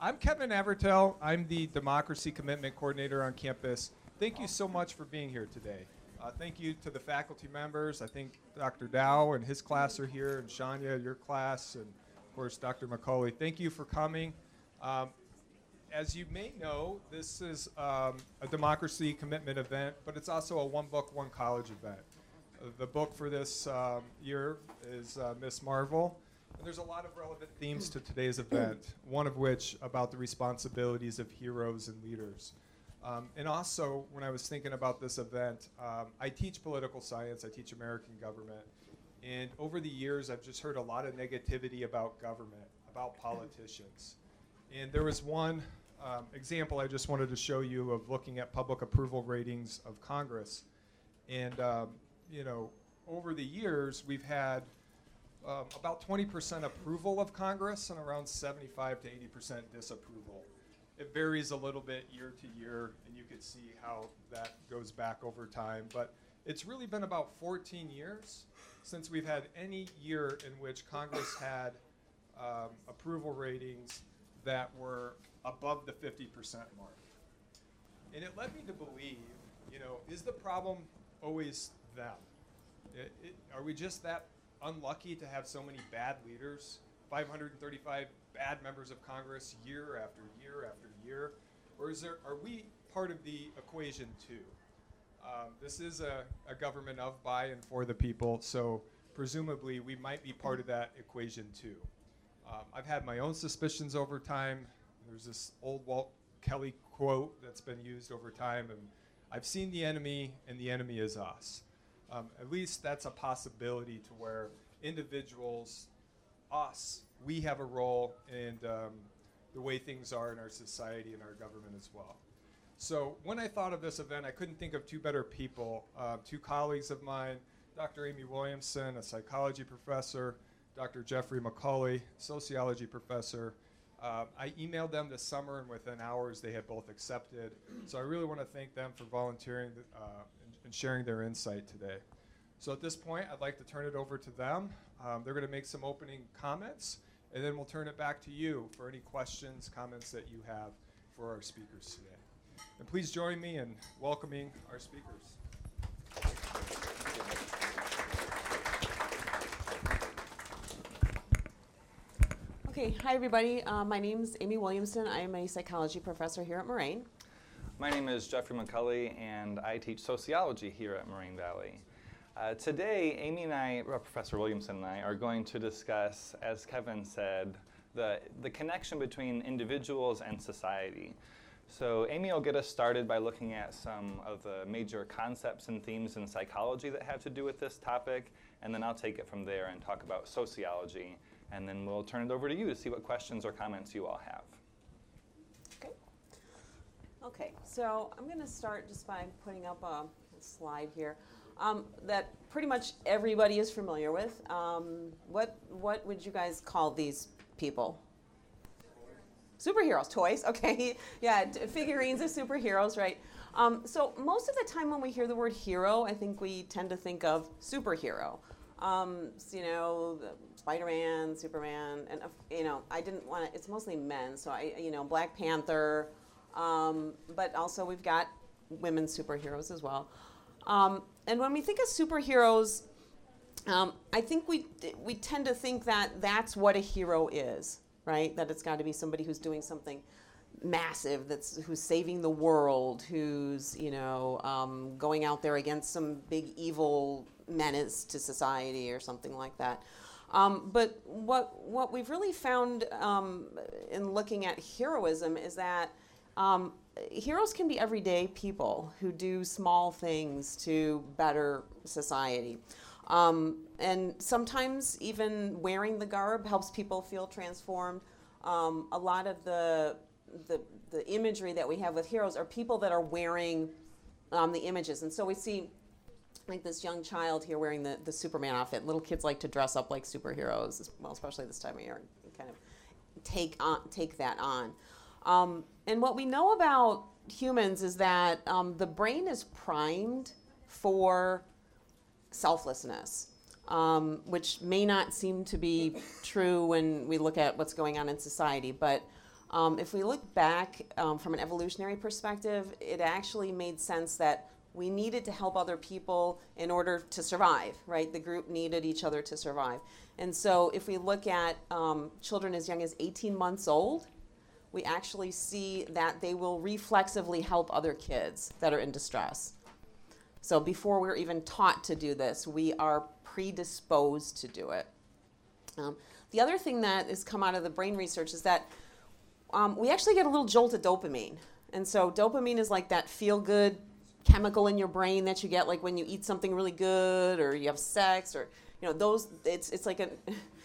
I'm Kevin Navratil. I'm the Democracy Commitment Coordinator on campus. Thank you so much for being here today. Uh, thank you to the faculty members. I think Dr. Dow and his class are here, and Shania, your class, and of course, Dr. McCully. Thank you for coming. Um, as you may know, this is um, a democracy commitment event, but it's also a one book, one college event. Uh, the book for this um, year is uh, Miss Marvel. And there's a lot of relevant themes to today's event, one of which about the responsibilities of heroes and leaders. Um, and also, when I was thinking about this event, um, I teach political science, I teach American government. And over the years, I've just heard a lot of negativity about government, about politicians. And there was one um, example I just wanted to show you of looking at public approval ratings of Congress. And, um, you know, over the years, we've had um, about 20% approval of Congress and around 75 to 80% disapproval. It varies a little bit year to year, and you can see how that goes back over time. But it's really been about 14 years since we've had any year in which Congress had um, approval ratings that were above the 50% mark. And it led me to believe, you know, is the problem always them? It, it, are we just that unlucky to have so many bad leaders, 535 bad members of Congress year after year after year? Or is there, are we part of the equation too? Um, this is a, a government of, by, and for the people, so presumably we might be part of that equation too. Um, I've had my own suspicions over time. There's this old Walt Kelly quote that's been used over time, and I've seen the enemy, and the enemy is us. Um, at least that's a possibility to where individuals, us, we have a role in um, the way things are in our society and our government as well. So when I thought of this event, I couldn't think of two better people. Uh, two colleagues of mine, Dr. Amy Williamson, a psychology professor, Dr. Jeffrey McCully, sociology professor. Uh, I emailed them this summer, and within hours, they had both accepted. So I really want to thank them for volunteering uh, and, sharing their insight today. So at this point, I'd like to turn it over to them. Um, they're going to make some opening comments, and then we'll turn it back to you for any questions, comments that you have for our speakers today. And please join me in welcoming our speakers. Okay, hi everybody. Uh, my name is Amy Williamson. I am a psychology professor here at Moraine. My name is Jeffrey McCully, and I teach sociology here at Moraine Valley. Uh, today, Amy and I, well, Professor Williamson and I, are going to discuss, as Kevin said, the, the connection between individuals and society. So, Amy will get us started by looking at some of the major concepts and themes in psychology that have to do with this topic, and then I'll take it from there and talk about sociology and then we'll turn it over to you to see what questions or comments you all have. Okay. So I'm going to start just by putting up a, a slide here um, that pretty much everybody is familiar with. Um, what what would you guys call these people? Superheroes, toys. Okay, yeah, figurines of superheroes, right? Um, so most of the time when we hear the word hero, I think we tend to think of superhero. Um, so, you know, Spider-Man, Superman, and uh, you know, I didn't want to. It's mostly men, so I, you know, Black Panther, um, but also we've got women superheroes as well. Um, and when we think of superheroes, um, I think we we tend to think that that's what a hero is, right? That it's got to be somebody who's doing something massive, that's who's saving the world, who's you know um, going out there against some big evil menace to society or something like that. Um, but what what we've really found um, in looking at heroism is that um, heroes can be everyday people who do small things to better society. Um, and sometimes even wearing the garb helps people feel transformed. Um, a lot of the, the, the imagery that we have with heroes are people that are wearing um, the images. And so we see like this young child here wearing the, the Superman outfit. Little kids like to dress up like superheroes, well, especially this time of year, kind of take on take that on. Um, and what we know about humans is that um, the brain is primed for selflessness, um, which may not seem to be true when we look at what's going on in society, but Um, if we look back um, from an evolutionary perspective, it actually made sense that we needed to help other people in order to survive, right? The group needed each other to survive. And so if we look at um, children as young as 18 months old, we actually see that they will reflexively help other kids that are in distress. So before we're even taught to do this, we are predisposed to do it. Um, the other thing that has come out of the brain research is that um, we actually get a little jolt of dopamine. And so dopamine is like that feel good chemical in your brain that you get like when you eat something really good or you have sex or you know those it's it's like a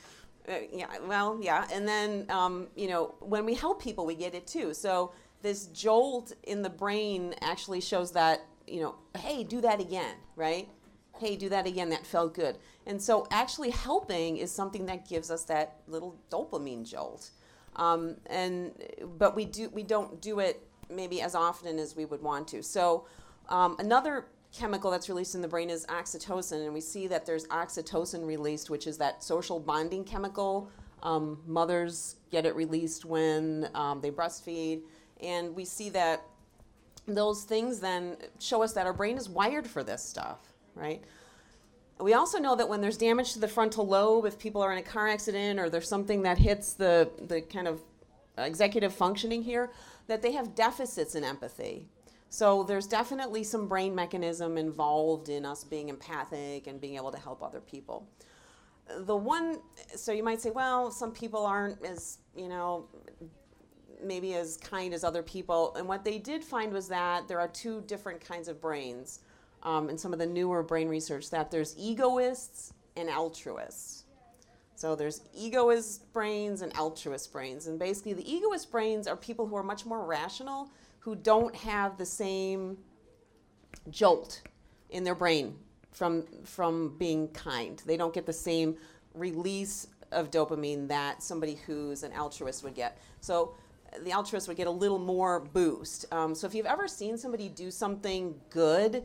uh, yeah well yeah and then um, you know when we help people we get it too. So this jolt in the brain actually shows that you know hey do that again right? Hey do that again that felt good. And so actually helping is something that gives us that little dopamine jolt. Um, and but we do we don't do it maybe as often as we would want to. So um, another chemical that's released in the brain is oxytocin, and we see that there's oxytocin released, which is that social bonding chemical. Um, mothers get it released when um, they breastfeed, and we see that those things then show us that our brain is wired for this stuff, right? We also know that when there's damage to the frontal lobe, if people are in a car accident or there's something that hits the, the kind of executive functioning here, that they have deficits in empathy. So there's definitely some brain mechanism involved in us being empathic and being able to help other people. The one, so you might say, well, some people aren't as, you know, maybe as kind as other people. And what they did find was that there are two different kinds of brains um, in some of the newer brain research that there's egoists and altruists. So there's egoist brains and altruist brains. And basically, the egoist brains are people who are much more rational who don't have the same jolt in their brain from from being kind. They don't get the same release of dopamine that somebody who's an altruist would get. So the altruist would get a little more boost. Um, so if you've ever seen somebody do something good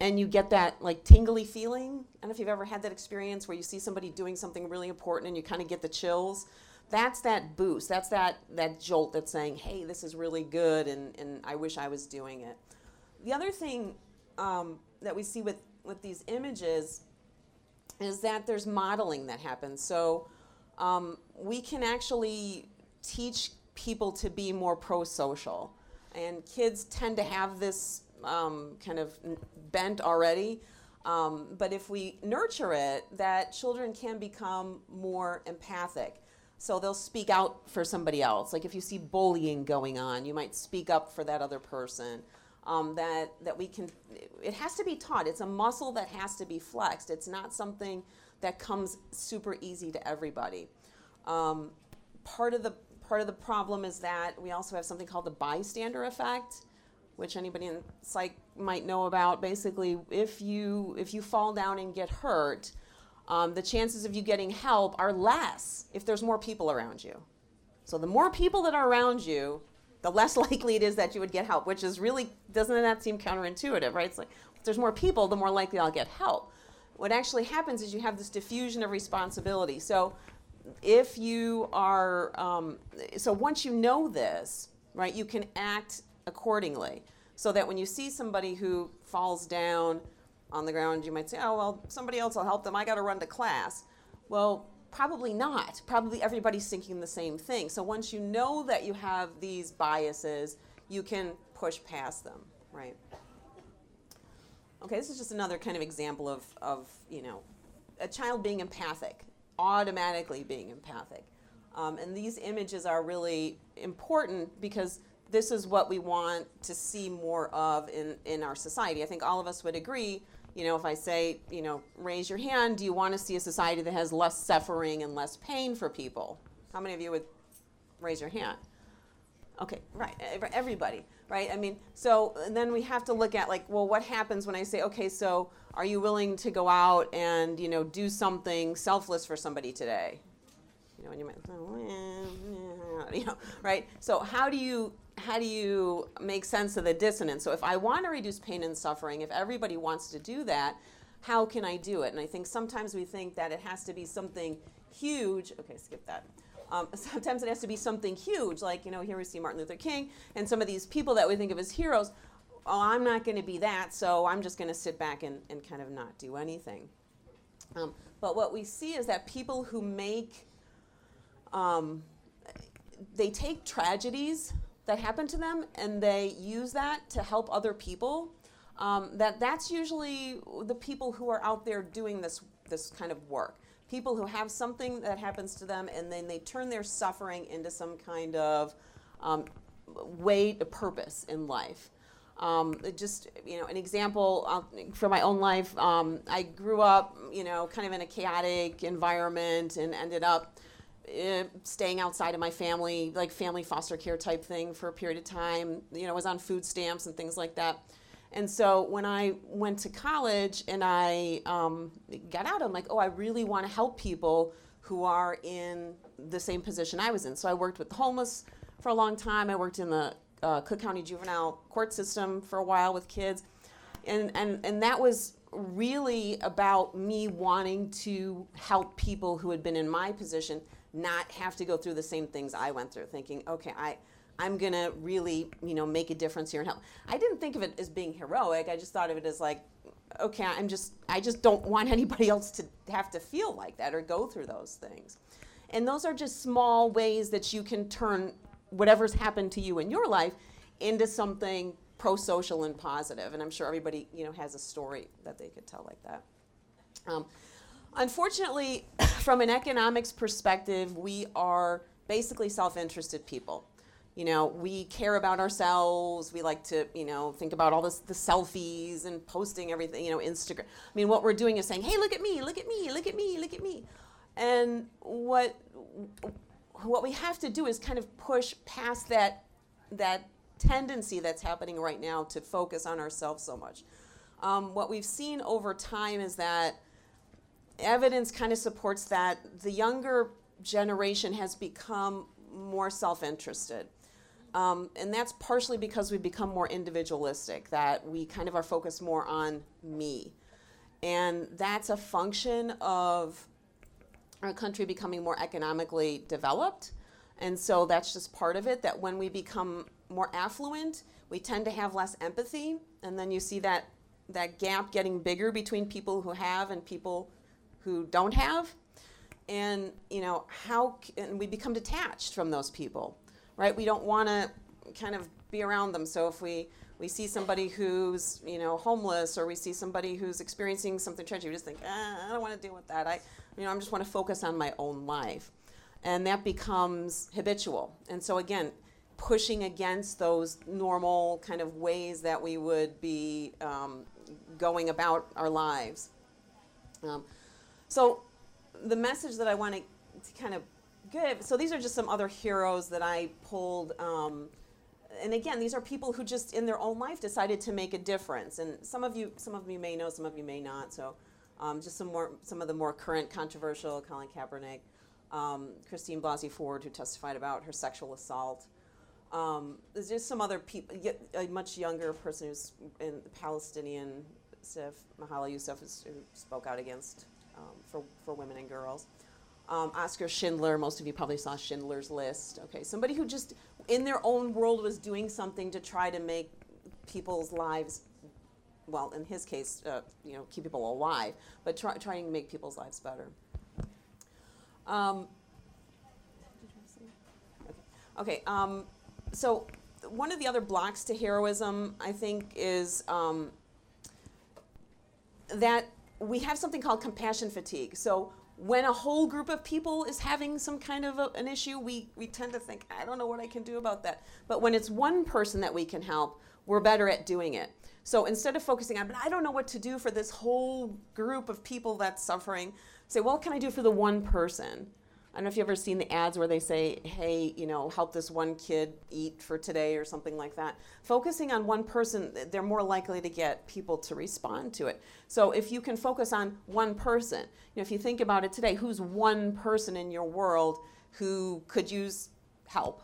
and you get that like tingly feeling, I don't know if you've ever had that experience where you see somebody doing something really important and you kind of get the chills that's that boost that's that that jolt that's saying hey this is really good and, and i wish i was doing it. The other thing um, that we see with with these images is that there's modeling that happens. So um, we can actually teach people to be more pro-social. And kids tend to have this um, kind of bent already. Um, but if we nurture it that children can become more empathic so they'll speak out for somebody else. Like if you see bullying going on, you might speak up for that other person. Um, that that we can. It has to be taught. It's a muscle that has to be flexed. It's not something that comes super easy to everybody. Um, part of the part of the problem is that we also have something called the bystander effect, which anybody in psych might know about. Basically, if you if you fall down and get hurt, um, the chances of you getting help are less if there's more people around you. So the more people that are around you, the less likely it is that you would get help, which is really, doesn't that seem counterintuitive, right? It's like, if there's more people, the more likely I'll get help. What actually happens is you have this diffusion of responsibility. So if you are, um, so once you know this, right, you can act accordingly. So that when you see somebody who falls down, on the ground, you might say, oh, well, somebody else will help them. I got to run to class. Well, probably not. Probably everybody's thinking the same thing. So once you know that you have these biases, you can push past them, right? Okay, this is just another kind of example of, of you know, a child being empathic, automatically being empathic. Um, and these images are really important because this is what we want to see more of in, in our society. I think all of us would agree you know, if I say, you know, raise your hand, do you want to see a society that has less suffering and less pain for people? How many of you would raise your hand? Okay, right, everybody, right? I mean, so then we have to look at like, well, what happens when I say, okay, so are you willing to go out and, you know, do something selfless for somebody today? You know, and you might, oh, eh, you know, right? So how do you how do you make sense of the dissonance? So if I want to reduce pain and suffering, if everybody wants to do that, how can I do it? And I think sometimes we think that it has to be something huge. Okay, skip that. Um, sometimes it has to be something huge, like, you know, here we see Martin Luther King and some of these people that we think of as heroes. Oh, I'm not going to be that, so I'm just going to sit back and, and kind of not do anything. Um, but what we see is that people who make, um, they take tragedies that happen to them and they use that to help other people. Um, that that's usually the people who are out there doing this this kind of work. People who have something that happens to them and then they turn their suffering into some kind of um, way to purpose in life. Um, just you know, an example uh, from my own life. Um, I grew up, you know, kind of in a chaotic environment and ended up staying outside of my family, like family foster care type thing, for a period of time. You know, was on food stamps and things like that. And so when I went to college and I um, got out, I'm like, oh, I really want to help people who are in the same position I was in. So I worked with the homeless for a long time. I worked in the uh, Cook County juvenile court system for a while with kids. And, and, and that was really about me wanting to help people who had been in my position not have to go through the same things I went through, thinking, okay, I, I'm gonna really, you know, make a difference here and help. I didn't think of it as being heroic. I just thought of it as like, okay, I'm just, I just don't want anybody else to have to feel like that or go through those things. And those are just small ways that you can turn whatever's happened to you in your life into something pro-social and positive. And I'm sure everybody, you know, has a story that they could tell like that. Um, unfortunately, from an economics perspective, we are basically self-interested people you know, we care about ourselves. We like to, you know, think about all this, the selfies and posting everything, you know, Instagram. I mean, what we're doing is saying, hey, look at me, look at me, look at me, look at me. And what, what we have to do is kind of push past that, that tendency that's happening right now to focus on ourselves so much. Um, what we've seen over time is that evidence kind of supports that the younger generation has become more self interested. Um, and that's partially because we've become more individualistic, that we kind of are focused more on me. And that's a function of our country becoming more economically developed. And so that's just part of it, that when we become more affluent, we tend to have less empathy. And then you see that, that gap getting bigger between people who have and people who don't have. And, you know, how, and we become detached from those people right? We don't want to kind of be around them. So if we we see somebody who's you know homeless or we see somebody who's experiencing something tragic, we just think, eh, I don't want to deal with that. I you know I just want to focus on my own life, and that becomes habitual. And so again, pushing against those normal kind of ways that we would be um, going about our lives. Um, so the message that I want to kind of give. So these are just some other heroes that I pulled. Um, and again, these are people who just in their own life decided to make a difference. And some of you, some of you may know, some of you may not. So um, just some more, some of the more current controversial: Colin Kaepernick, um, Christine Blasey Ford, who testified about her sexual assault. Um, there's just some other people, a much younger person who's in the Palestinian, Sif, Malala Youssef, who spoke out against um, for, for women and girls. Um, Oskar Schindler, most of you probably saw Schindler's List. Okay, somebody who just in their own world was doing something to try to make people's lives, well, in his case, uh, you know, keep people alive, but try, trying to make people's lives better. Um, okay, um, so one of the other blocks to heroism, I think, is um, that we have something called compassion fatigue. So when a whole group of people is having some kind of a, an issue, we, we tend to think, I don't know what I can do about that. But when it's one person that we can help, we're better at doing it. So instead of focusing on, but I don't know what to do for this whole group of people that's suffering, say, well, what can I do for the one person? I don't know if you've ever seen the ads where they say, hey, you know, help this one kid eat for today or something like that. Focusing on one person, they're more likely to get people to respond to it. So if you can focus on one person, you know, if you think about it today, who's one person in your world who could use help?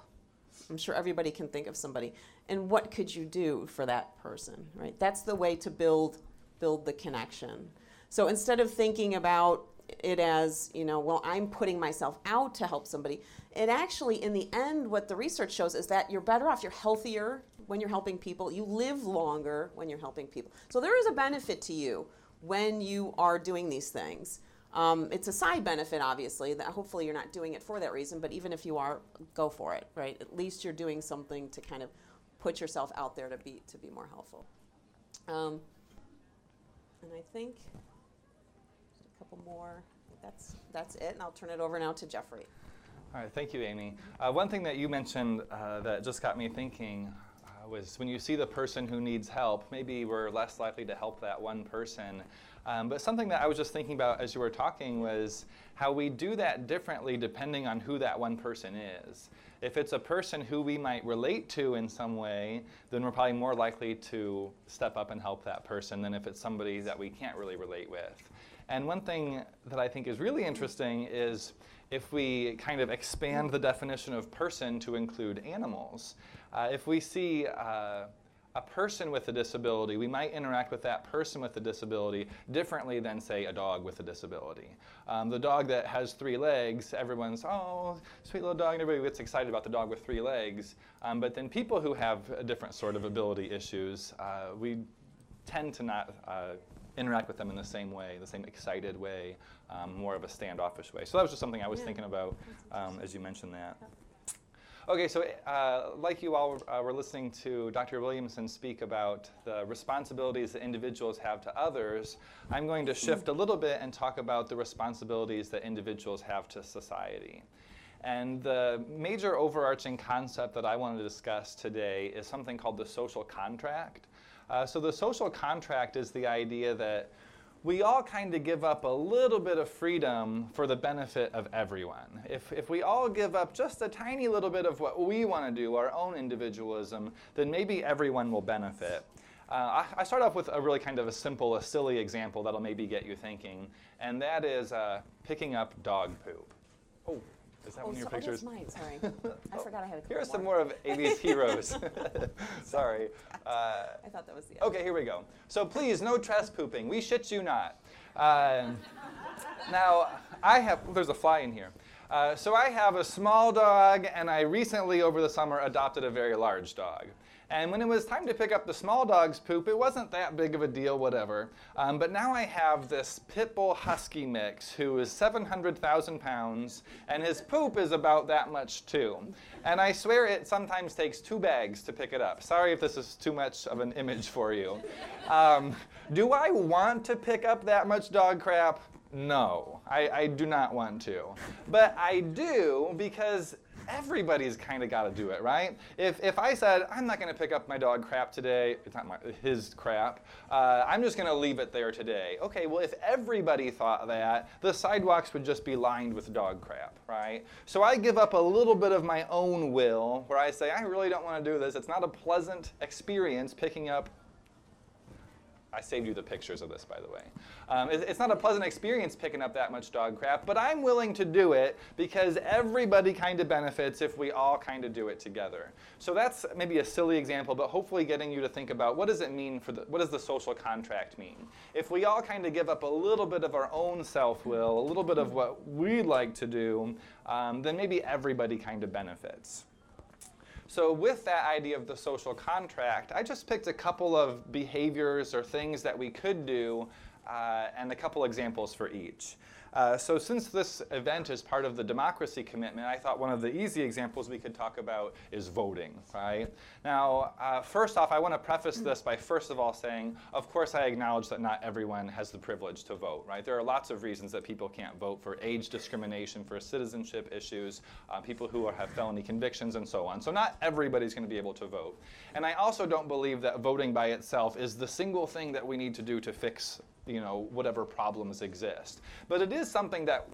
I'm sure everybody can think of somebody. And what could you do for that person, right? That's the way to build build the connection. So instead of thinking about it as, you know, well, I'm putting myself out to help somebody. it actually, in the end, what the research shows is that you're better off, you're healthier when you're helping people, you live longer when you're helping people. So there is a benefit to you when you are doing these things. Um, it's a side benefit, obviously, that hopefully you're not doing it for that reason, but even if you are, go for it, right? At least you're doing something to kind of put yourself out there to be, to be more helpful. Um, and I think couple more. That's, that's it, and I'll turn it over now to Jeffrey. All right, thank you, Amy. Uh, one thing that you mentioned uh, that just got me thinking uh, was when you see the person who needs help, maybe we're less likely to help that one person. Um, but something that I was just thinking about as you were talking was how we do that differently depending on who that one person is. If it's a person who we might relate to in some way, then we're probably more likely to step up and help that person than if it's somebody that we can't really relate with. And one thing that I think is really interesting is if we kind of expand the definition of person to include animals. Uh, if we see uh, a person with a disability, we might interact with that person with a disability differently than, say, a dog with a disability. Um, the dog that has three legs, everyone's, oh, sweet little dog, and everybody gets excited about the dog with three legs. Um, but then people who have a different sort of ability issues, uh, we tend to not uh, interact with them in the same way, the same excited way, um, more of a standoffish way. So that was just something I was Yeah. thinking about um, as you mentioned that. Okay, so uh, like you all uh, were listening to Dr. Williamson speak about the responsibilities that individuals have to others, I'm going to shift a little bit and talk about the responsibilities that individuals have to society. And the major overarching concept that I want to discuss today is something called the social contract. Uh, so the social contract is the idea that we all kind of give up a little bit of freedom for the benefit of everyone. If, if we all give up just a tiny little bit of what we want to do, our own individualism, then maybe everyone will benefit. Uh, I, I start off with a really kind of a simple, a silly example that'll maybe get you thinking, and that is uh, picking up dog poop. Oh, is that Oh, one of your so- oh, pictures? that's mine, sorry. I forgot I had a Here are some more of Amy's heroes. Sorry. Uh, I thought that was the other. Okay, here we go. So please, no tress pooping. We shit you not. Um, now, I have, there's a fly in here. Uh, so I have a small dog, and I recently, over the summer, adopted a very large dog. And when it was time to pick up the small dog's poop, it wasn't that big of a deal, whatever. Um, but now I have this pit bull husky mix who is 700,000 pounds, and his poop is about that much too. And I swear it sometimes takes two bags to pick it up. Sorry if this is too much of an image for you. Um, do I want to pick up that much dog crap? No, I, I do not want to. But I do because everybody's kind of got to do it, right? If, if I said, I'm not going to pick up my dog crap today, it's not my, his crap, uh, I'm just going to leave it there today. Okay, well, if everybody thought that, the sidewalks would just be lined with dog crap, right? So I give up a little bit of my own will where I say, I really don't want to do this. It's not a pleasant experience picking up I saved you the pictures of this, by the way. Um, it- it's not a pleasant experience picking up that much dog crap, but I'm willing to do it because everybody kind of benefits if we all kind of do it together. So that's maybe a silly example, but hopefully getting you to think about what does it mean for the, what does the social contract mean? If we all kind of give up a little bit of our own self-will, a little bit of what we'd like to do, um, then maybe everybody kind of benefits. So, with that idea of the social contract, I just picked a couple of behaviors or things that we could do uh, and a couple examples for each. Uh, so, since this event is part of the democracy commitment, I thought one of the easy examples we could talk about is voting, right? Now, uh, first off, I want to preface this by first of all saying, of course, I acknowledge that not everyone has the privilege to vote, right? There are lots of reasons that people can't vote for age discrimination, for citizenship issues, uh, people who are, have felony convictions, and so on. So, not everybody's going to be able to vote. And I also don't believe that voting by itself is the single thing that we need to do to fix you know, whatever problems exist. But it is something that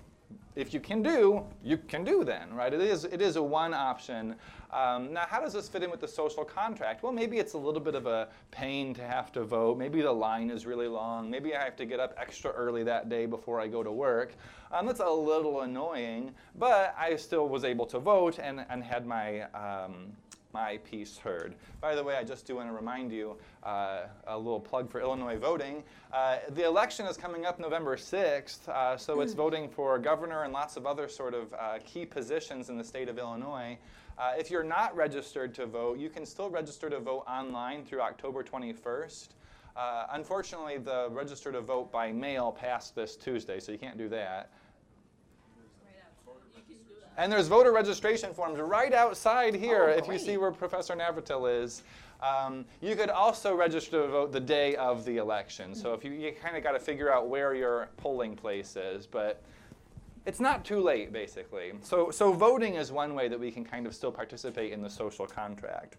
if you can do, you can do then, right? It is, it is a one option. Um, now, how does this fit in with the social contract? Well, maybe it's a little bit of a pain to have to vote. Maybe the line is really long. Maybe I have to get up extra early that day before I go to work. Um, that's a little annoying, but I still was able to vote and, and had my um, my piece heard. By the way, I just do want to remind you uh, a little plug for Illinois voting. Uh, the election is coming up November 6th, uh, so it's voting for governor and lots of other sort of uh, key positions in the state of Illinois. Uh, if you're not registered to vote, you can still register to vote online through October 21st. Uh, unfortunately, the register to vote by mail passed this Tuesday, so you can't do that. And there's voter registration forms right outside here Oh, if you see where Professor Navratil is. Um, you could also register to vote the day of the election. So if you, you kind of got to figure out where your polling place is, but it's not too late basically. So, so voting is one way that we can kind of still participate in the social contract.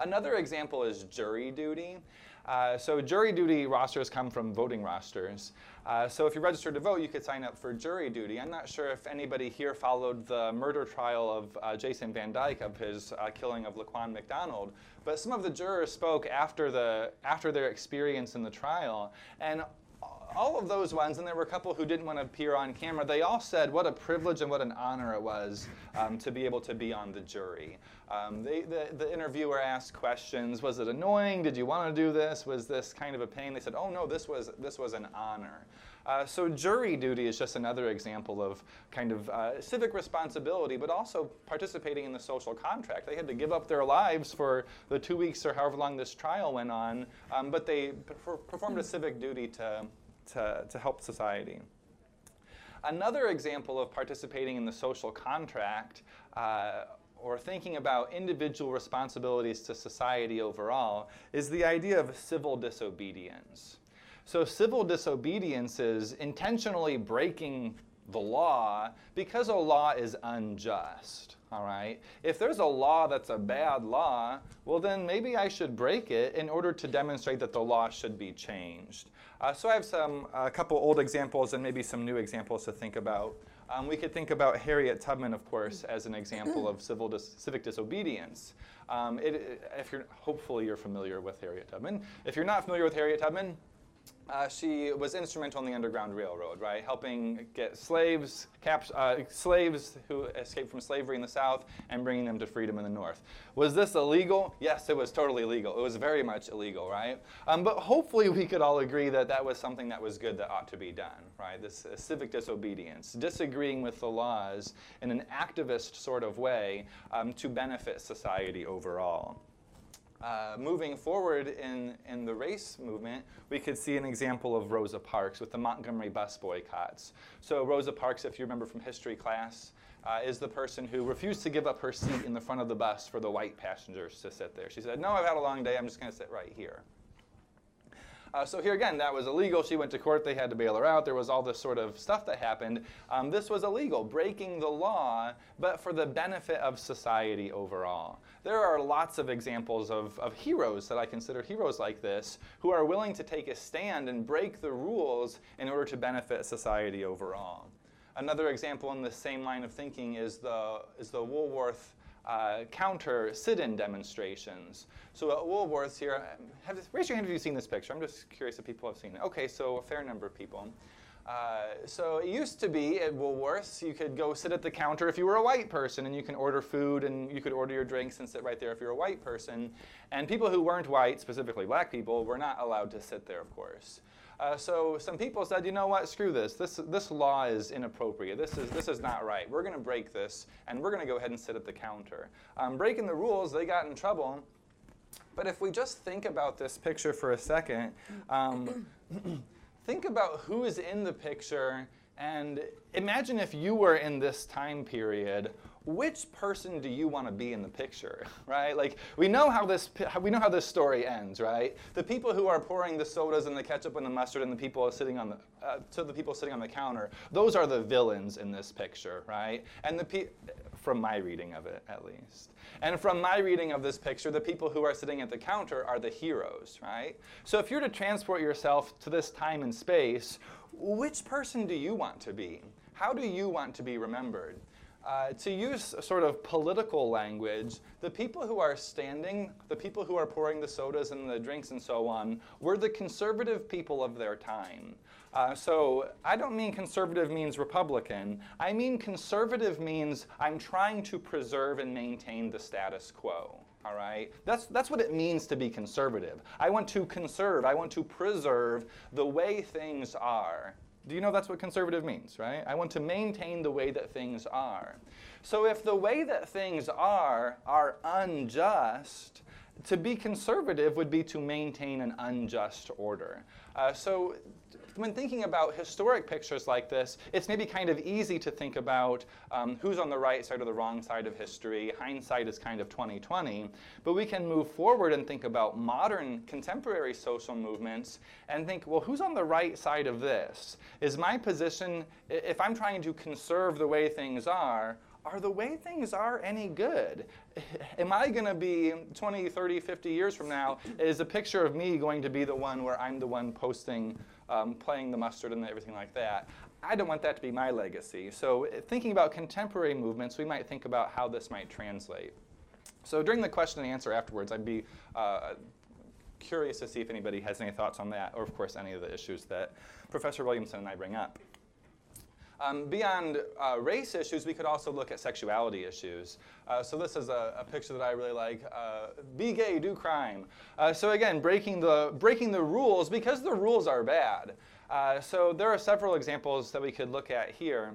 Another example is jury duty. Uh, so jury duty rosters come from voting rosters. Uh, so if you're registered to vote, you could sign up for jury duty. I'm not sure if anybody here followed the murder trial of uh, Jason Van Dyke of his uh, killing of Laquan McDonald, but some of the jurors spoke after the after their experience in the trial, and all of those ones, and there were a couple who didn't want to appear on camera, they all said what a privilege and what an honor it was um, to be able to be on the jury. Um, they, the, the interviewer asked questions Was it annoying? Did you want to do this? Was this kind of a pain? They said, Oh, no, this was, this was an honor. Uh, so, jury duty is just another example of kind of uh, civic responsibility, but also participating in the social contract. They had to give up their lives for the two weeks or however long this trial went on, um, but they per- performed a civic duty to, to, to help society. Another example of participating in the social contract uh, or thinking about individual responsibilities to society overall is the idea of civil disobedience. So, civil disobedience is intentionally breaking the law because a law is unjust. All right? If there's a law that's a bad law, well, then maybe I should break it in order to demonstrate that the law should be changed. Uh, so, I have some a couple old examples and maybe some new examples to think about. Um, we could think about Harriet Tubman, of course, as an example of civil dis- civic disobedience. Um, it, if you're, hopefully, you're familiar with Harriet Tubman. If you're not familiar with Harriet Tubman, uh, she was instrumental in the Underground Railroad, right? Helping get slaves, caps, uh, slaves who escaped from slavery in the South and bringing them to freedom in the North. Was this illegal? Yes, it was totally illegal. It was very much illegal, right? Um, but hopefully we could all agree that that was something that was good that ought to be done, right? This uh, civic disobedience, disagreeing with the laws in an activist sort of way um, to benefit society overall. Uh, moving forward in, in the race movement, we could see an example of Rosa Parks with the Montgomery bus boycotts. So, Rosa Parks, if you remember from history class, uh, is the person who refused to give up her seat in the front of the bus for the white passengers to sit there. She said, No, I've had a long day, I'm just going to sit right here. Uh, so here again, that was illegal. She went to court. They had to bail her out. There was all this sort of stuff that happened. Um, this was illegal, breaking the law, but for the benefit of society overall. There are lots of examples of, of heroes that I consider heroes like this who are willing to take a stand and break the rules in order to benefit society overall. Another example in the same line of thinking is the, is the Woolworth uh, counter sit-in demonstrations. So at Woolworths here, have, raise your hand if you've seen this picture. I'm just curious if people have seen it. Okay, so a fair number of people. Uh, so it used to be at Woolworths, you could go sit at the counter if you were a white person, and you can order food and you could order your drinks and sit right there if you're a white person. And people who weren't white, specifically black people, were not allowed to sit there, of course. Uh, so some people said, you know what, screw this. This, this law is inappropriate. This is, this is not right. We're going to break this, and we're going to go ahead and sit at the counter. Um, breaking the rules, they got in trouble. But if we just think about this picture for a second, um, think about who is in the picture and imagine if you were in this time period which person do you want to be in the picture right? Like we know how this we know how this story ends right? The people who are pouring the sodas and the ketchup and the mustard and the people sitting on the uh, to the people sitting on the counter those are the villains in this picture right? And the pe- from my reading of it at least. And from my reading of this picture the people who are sitting at the counter are the heroes right? So if you're to transport yourself to this time and space which person do you want to be? How do you want to be remembered uh, to use sort of political language, the people who are standing, the people who are pouring the sodas and the drinks and so on, were the conservative people of their time. Uh, so I don't mean conservative means Republican. I mean conservative means I'm trying to preserve and maintain the status quo. All right? That's, that's what it means to be conservative. I want to conserve, I want to preserve the way things are. Do you know that's what conservative means, right? I want to maintain the way that things are. So if the way that things are are unjust, to be conservative would be to maintain an unjust order. Uh, so when thinking about historic pictures like this, it's maybe kind of easy to think about um, who's on the right side or the wrong side of history. Hindsight is kind of 2020. But we can move forward and think about modern contemporary social movements and think, well, who's on the right side of this? Is my position, if I'm trying to conserve the way things are, are the way things are any good? Am I going to be 20, 30, 50 years from now? Is a picture of me going to be the one where I'm the one posting, um, playing the mustard and everything like that? I don't want that to be my legacy. So, thinking about contemporary movements, we might think about how this might translate. So, during the question and answer afterwards, I'd be uh, curious to see if anybody has any thoughts on that, or, of course, any of the issues that Professor Williamson and I bring up. Um, beyond uh, race issues, we could also look at sexuality issues. Uh, so this is a, a, picture that I really like. Uh, be gay, do crime. Uh, so again, breaking the, breaking the rules because the rules are bad. Uh, so there are several examples that we could look at here.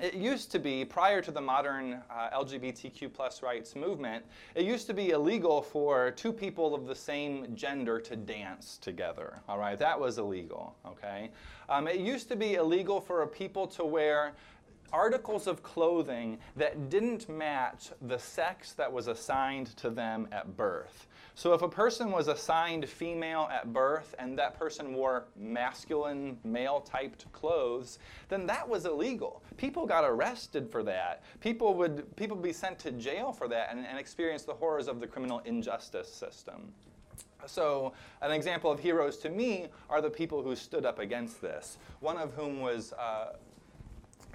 It used to be, prior to the modern uh, LGBTQ plus rights movement, it used to be illegal for two people of the same gender to dance together. All right, that was illegal. Okay, um, it used to be illegal for a people to wear articles of clothing that didn't match the sex that was assigned to them at birth. So if a person was assigned female at birth and that person wore masculine, male typed clothes, then that was illegal. People got arrested for that. People would people would be sent to jail for that and, and experience the horrors of the criminal injustice system. So, an example of heroes to me are the people who stood up against this. One of whom was uh,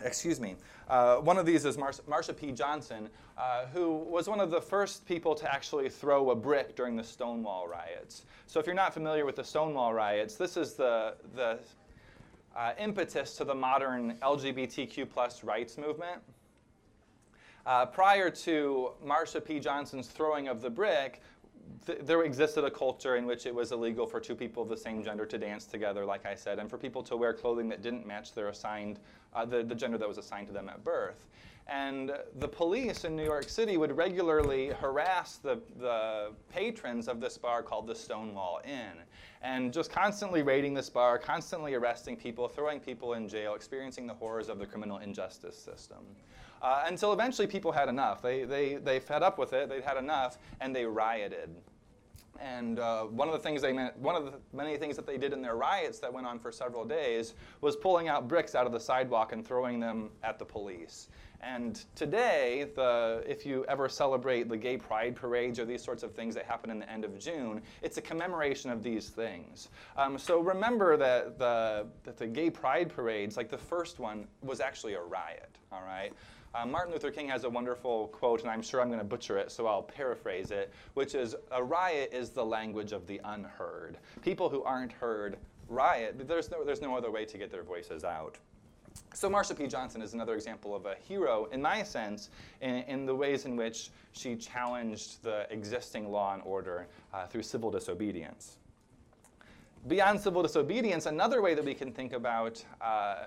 excuse me, uh, one of these is Mar- Marsha P. Johnson, uh, who was one of the first people to actually throw a brick during the Stonewall riots. So if you're not familiar with the Stonewall riots, this is the, the uh, impetus to the modern LGBTQ plus rights movement. Uh, prior to Marsha P. Johnson's throwing of the brick, th- there existed a culture in which it was illegal for two people of the same gender to dance together, like I said, and for people to wear clothing that didn't match their assigned, uh, the, the gender that was assigned to them at birth. And the police in New York City would regularly harass the, the patrons of this bar called the Stonewall Inn. And just constantly raiding this bar, constantly arresting people, throwing people in jail, experiencing the horrors of the criminal injustice system. Uh, until eventually people had enough. They, they, they fed up with it, they'd had enough, and they rioted. And uh, one of the things they one of the many things that they did in their riots that went on for several days was pulling out bricks out of the sidewalk and throwing them at the police. And today, the, if you ever celebrate the gay pride parades or these sorts of things that happen in the end of June, it's a commemoration of these things. Um, so remember that the, that the gay pride parades, like the first one, was actually a riot, all right? Uh, Martin Luther King has a wonderful quote, and I'm sure I'm going to butcher it, so I'll paraphrase it, which is A riot is the language of the unheard. People who aren't heard riot, there's no, there's no other way to get their voices out. So Marsha P. Johnson is another example of a hero, in my sense, in, in the ways in which she challenged the existing law and order uh, through civil disobedience. Beyond civil disobedience, another way that we can think about uh,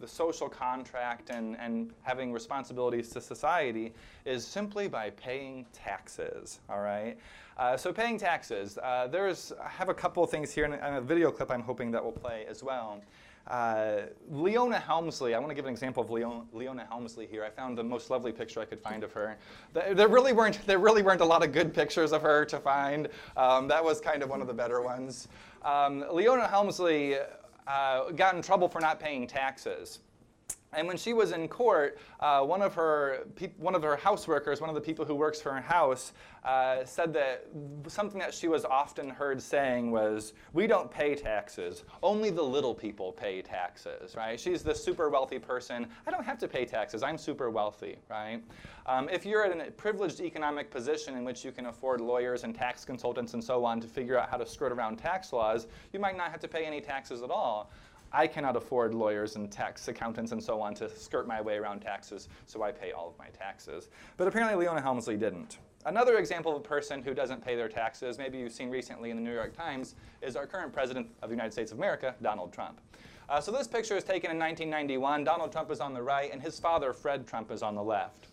the social contract and, and having responsibilities to society is simply by paying taxes, all right? Uh, so paying taxes, uh, there's, I have a couple of things here and a video clip I'm hoping that will play as well. Uh, Leona Helmsley, I want to give an example of Leona, Leona Helmsley here. I found the most lovely picture I could find of her. There really weren't, there really weren't a lot of good pictures of her to find. Um, that was kind of one of the better ones. Um, Leona Helmsley uh, got in trouble for not paying taxes. And when she was in court, uh, one of her one of her house workers, one of the people who works for her house, uh, said that something that she was often heard saying was, "We don't pay taxes. Only the little people pay taxes." Right? She's the super wealthy person. I don't have to pay taxes. I'm super wealthy. Right? Um, if you're in a privileged economic position in which you can afford lawyers and tax consultants and so on to figure out how to skirt around tax laws, you might not have to pay any taxes at all. I cannot afford lawyers and tax accountants and so on to skirt my way around taxes, so I pay all of my taxes. But apparently Leona Helmsley didn't. Another example of a person who doesn't pay their taxes, maybe you've seen recently in the New York Times, is our current president of the United States of America, Donald Trump. Uh, so this picture is taken in 1991. Donald Trump is on the right, and his father, Fred Trump, is on the left.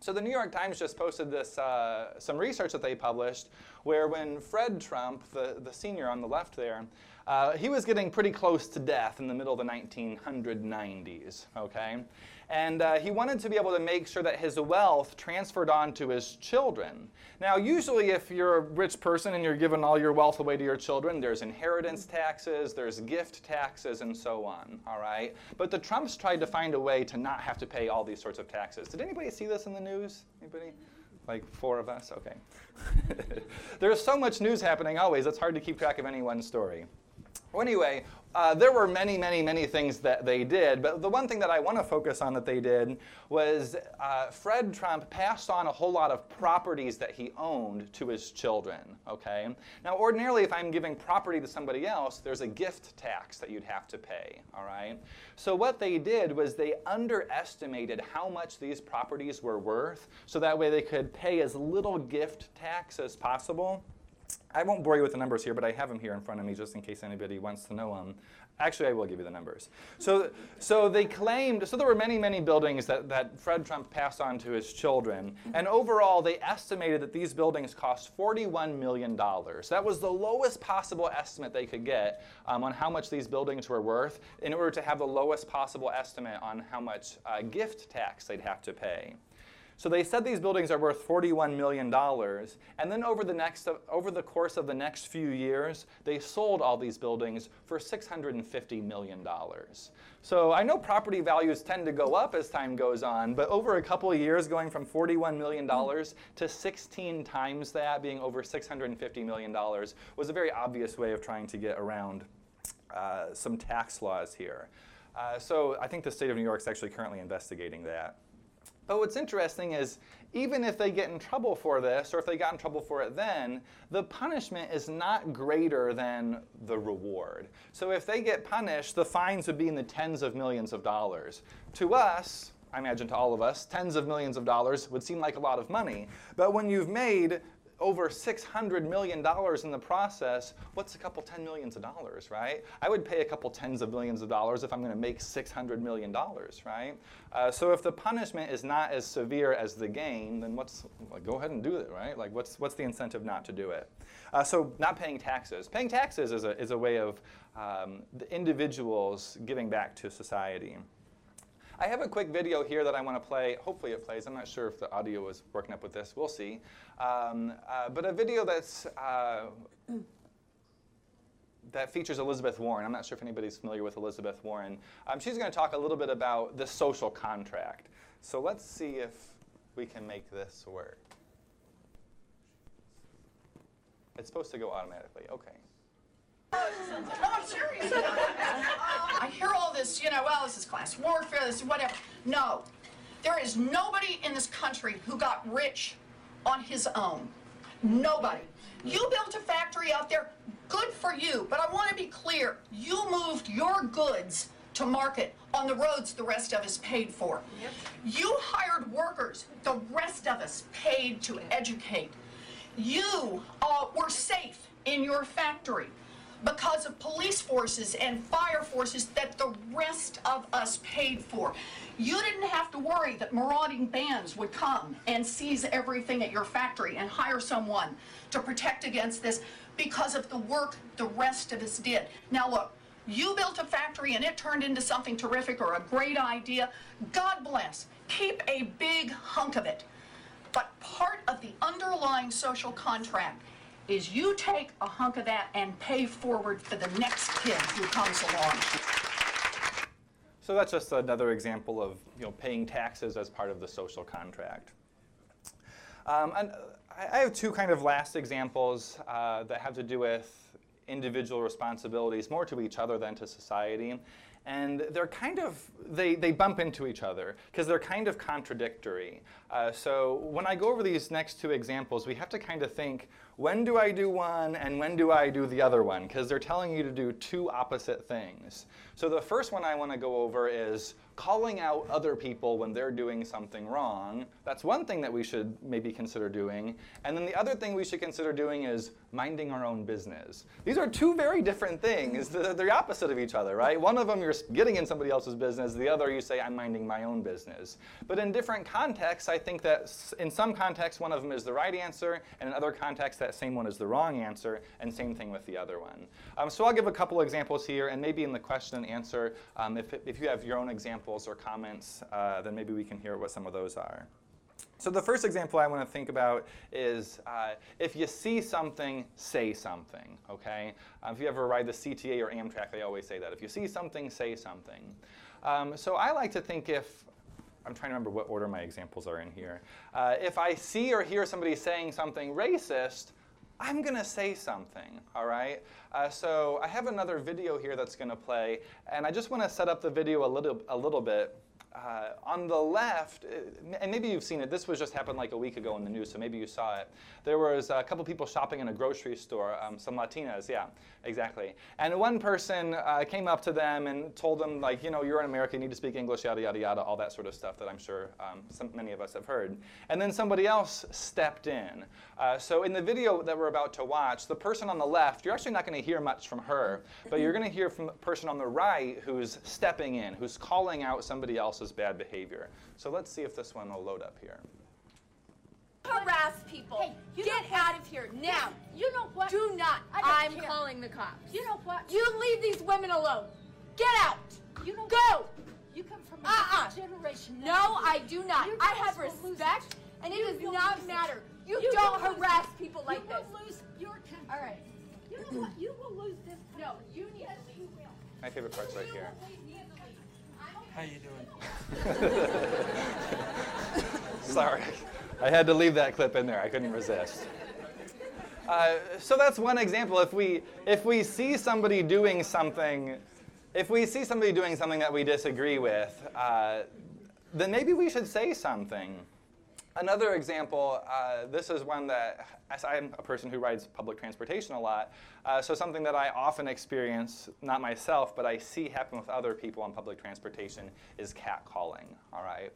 So the New York Times just posted this, uh, some research that they published, where when Fred Trump, the, the senior on the left there, uh, he was getting pretty close to death in the middle of the 1990s, okay? And uh, he wanted to be able to make sure that his wealth transferred on to his children. Now, usually, if you're a rich person and you're giving all your wealth away to your children, there's inheritance taxes, there's gift taxes, and so on, all right? But the Trumps tried to find a way to not have to pay all these sorts of taxes. Did anybody see this in the news? Anybody? Like four of us? Okay. There's so much news happening always, it's hard to keep track of any one story. Well, anyway, uh, there were many, many, many things that they did, but the one thing that I want to focus on that they did was uh, Fred Trump passed on a whole lot of properties that he owned to his children. Okay. Now, ordinarily, if I'm giving property to somebody else, there's a gift tax that you'd have to pay. All right. So what they did was they underestimated how much these properties were worth, so that way they could pay as little gift tax as possible. I won't bore you with the numbers here, but I have them here in front of me just in case anybody wants to know them. Actually, I will give you the numbers. So, so they claimed, so there were many, many buildings that, that Fred Trump passed on to his children. And overall, they estimated that these buildings cost $41 million. That was the lowest possible estimate they could get um, on how much these buildings were worth in order to have the lowest possible estimate on how much uh, gift tax they'd have to pay. So they said these buildings are worth $41 million, and then over the, next, over the course of the next few years, they sold all these buildings for $650 million. So I know property values tend to go up as time goes on, but over a couple of years, going from $41 million to 16 times that, being over $650 million, was a very obvious way of trying to get around uh, some tax laws here. Uh, so I think the state of New York is actually currently investigating that. But what's interesting is even if they get in trouble for this, or if they got in trouble for it then, the punishment is not greater than the reward. So if they get punished, the fines would be in the tens of millions of dollars. To us, I imagine to all of us, tens of millions of dollars would seem like a lot of money. But when you've made over $600 million in the process, what's a couple 10 millions of dollars, right? I would pay a couple tens of millions of dollars if I'm going to make $600 million, right? Uh, so if the punishment is not as severe as the gain, then what's, like, go ahead and do it, right? Like, what's, what's the incentive not to do it? Uh, so not paying taxes. Paying taxes is a, is a way of um, the individuals giving back to society. I have a quick video here that I want to play. Hopefully it plays. I'm not sure if the audio is working up with this. We'll see. Um, uh, but a video that's uh, that features Elizabeth Warren. I'm not sure if anybody's familiar with Elizabeth Warren. Um, she's going to talk a little bit about the social contract. So let's see if we can make this work. It's supposed to go automatically. Okay. No, I'm serious. I hear all this, you know, well, this is class warfare, this is whatever. No, there is nobody in this country who got rich on his own. Nobody. You built a factory out there, good for you, but I want to be clear. You moved your goods to market on the roads the rest of us paid for. Yep. You hired workers, the rest of us paid to educate. You uh, were safe in your factory because of police forces and fire forces that the rest of us paid for. You didn't have to worry that marauding bands would come and seize everything at your factory and hire someone to protect against this because of the work the rest of us did. Now look, you built a factory and it turned into something terrific or a great idea. God bless. Keep a big hunk of it. But part of the underlying social contract is you take a hunk of that and pay forward for the next kid who comes along. So that's just another example of you know, paying taxes as part of the social contract. Um, and I have two kind of last examples uh, that have to do with individual responsibilities more to each other than to society. And they're kind of, they, they bump into each other because they're kind of contradictory. Uh, so when I go over these next two examples, we have to kind of think when do I do one and when do I do the other one? Because they're telling you to do two opposite things. So the first one I want to go over is calling out other people when they're doing something wrong. That's one thing that we should maybe consider doing. And then the other thing we should consider doing is minding our own business. These are two very different things. They're the opposite of each other, right? One of them you're getting in somebody else's business, the other you say, I'm minding my own business. But in different contexts, I think that in some contexts, one of them is the right answer, and in other contexts, that same one is the wrong answer, and same thing with the other one. Um, so I'll give a couple examples here, and maybe in the question answer, um, if, if you have your own examples or comments, uh, then maybe we can hear what some of those are. So the first example I want to think about is uh, if you see something, say something. Okay. Uh, if you ever ride the CTA or Amtrak, they always say that. If you see something, say something. Um, so I like to think if I'm trying to remember what order my examples are in here. Uh, if I see or hear somebody saying something racist, I'm going to say something, all right? Uh, so I have another video here that's going to play, and I just want to set up the video a little, a little bit uh, on the left, uh, and maybe you've seen it, this was just happened like a week ago in the news, so maybe you saw it. There was a couple people shopping in a grocery store, um, some Latinas, yeah, exactly. And one person uh, came up to them and told them, like, you know, you're in America, you need to speak English, yada, yada, yada, all that sort of stuff that I'm sure um, some, many of us have heard. And then somebody else stepped in. Uh, so in the video that we're about to watch, the person on the left, you're actually not going to hear much from her, but you're going to hear from the person on the right who's stepping in, who's calling out somebody else's bad behavior. So let's see if this one will load up here. Harass people. Hey, you Get out of here now. You know what? Do not. I don't I'm care. calling the cops. You know what? You leave these women alone. Get out. You know Go. You come from a Uh-uh. generation. No, now. I do not. I have respect, it. and it You does not lose matter. You, You don't will lose harass it. people like you this. will lose your country. All right. You know what? You will lose this. No, you need Yes, to you leave. will. My favorite part's right You here. will leave me in the lead. How you doing? Sorry. I had to leave that clip in there. I couldn't resist. Uh, so that's one example. If we, if we see somebody doing something, if we see somebody doing something that we disagree with, uh, then maybe we should say something. Another example, uh, this is one that, as I'm a person who rides public transportation a lot, uh, so something that I often experience, not myself, but I see happen with other people on public transportation is catcalling, all right?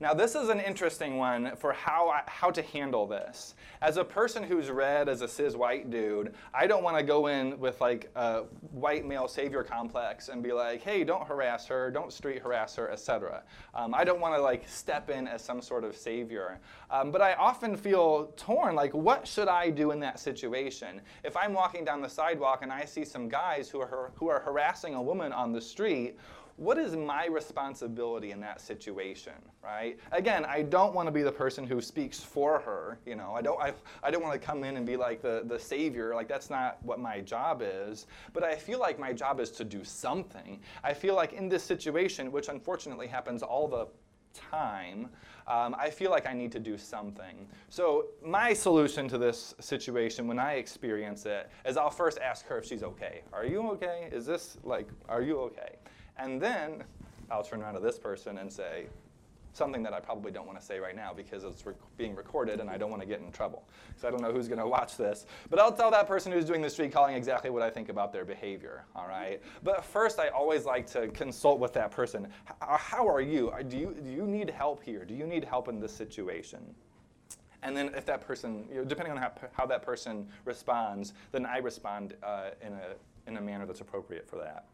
Now, this is an interesting one for how, I, how to handle this. As a person who's read as a cis white dude, I don't want to go in with like a white male savior complex and be like, hey, don't harass her, don't street harass her, etc. Um, I don't want to like step in as some sort of savior. Um, but I often feel torn, like, what should I do in that situation? If I'm walking down the sidewalk and I see some guys who are, who are harassing a woman on the street, what is my responsibility in that situation right? Again i don't want to be the person who speaks for her you know? I don't i, I don't want to come in and be like the, the savior like that's not what my job is. But i feel like my job is to do something. I feel like in this situation which unfortunately happens all the time um, i feel like i need to do something. So my solution to this situation when i experience it is i'll first ask her if she's okay. Are you okay? Is this like are you okay and then I'll turn around to this person and say something that I probably don't want to say right now because it's rec- being recorded and I don't want to get in trouble. Because I don't know who's going to watch this. But I'll tell that person who's doing the street calling exactly what I think about their behavior, all right? But first, I always like to consult with that person. H- how are you? Do, you? do you need help here? Do you need help in this situation? And then if that person, you know, depending on how, how that person responds, then I respond uh, in, a, in a manner that's appropriate for that.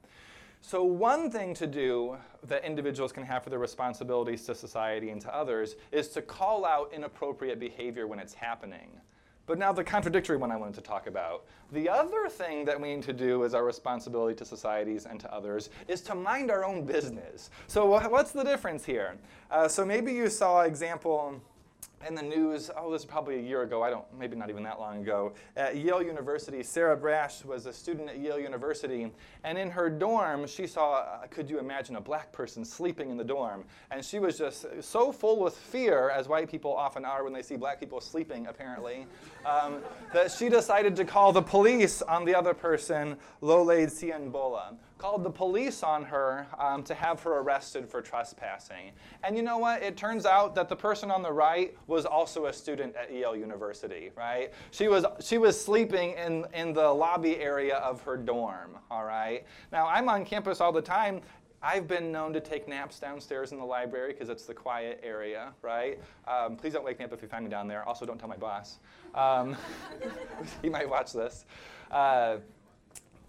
So, one thing to do that individuals can have for their responsibilities to society and to others is to call out inappropriate behavior when it's happening. But now, the contradictory one I wanted to talk about. The other thing that we need to do as our responsibility to societies and to others is to mind our own business. So, what's the difference here? Uh, so, maybe you saw example in the news, oh, this is probably a year ago, I don't, maybe not even that long ago. At Yale University, Sarah Braasch was a student at Yale University, and in her dorm, she saw, uh, could you imagine, a black person sleeping in the dorm. And she was just so full with fear, as white people often are when they see black people sleeping, apparently, um, that she decided to call the police on the other person, Lolade Siyonbola called the police on her um, to have her arrested for trespassing. And you know what? It turns out that the person on the right was also a student at Yale University, right? She was, she was sleeping in, in the lobby area of her dorm, all right? Now, I'm on campus all the time. I've been known to take naps downstairs in the library because it's the quiet area, right? Um, please don't wake me up if you find me down there. Also, don't tell my boss. Um, he might watch this. Uh,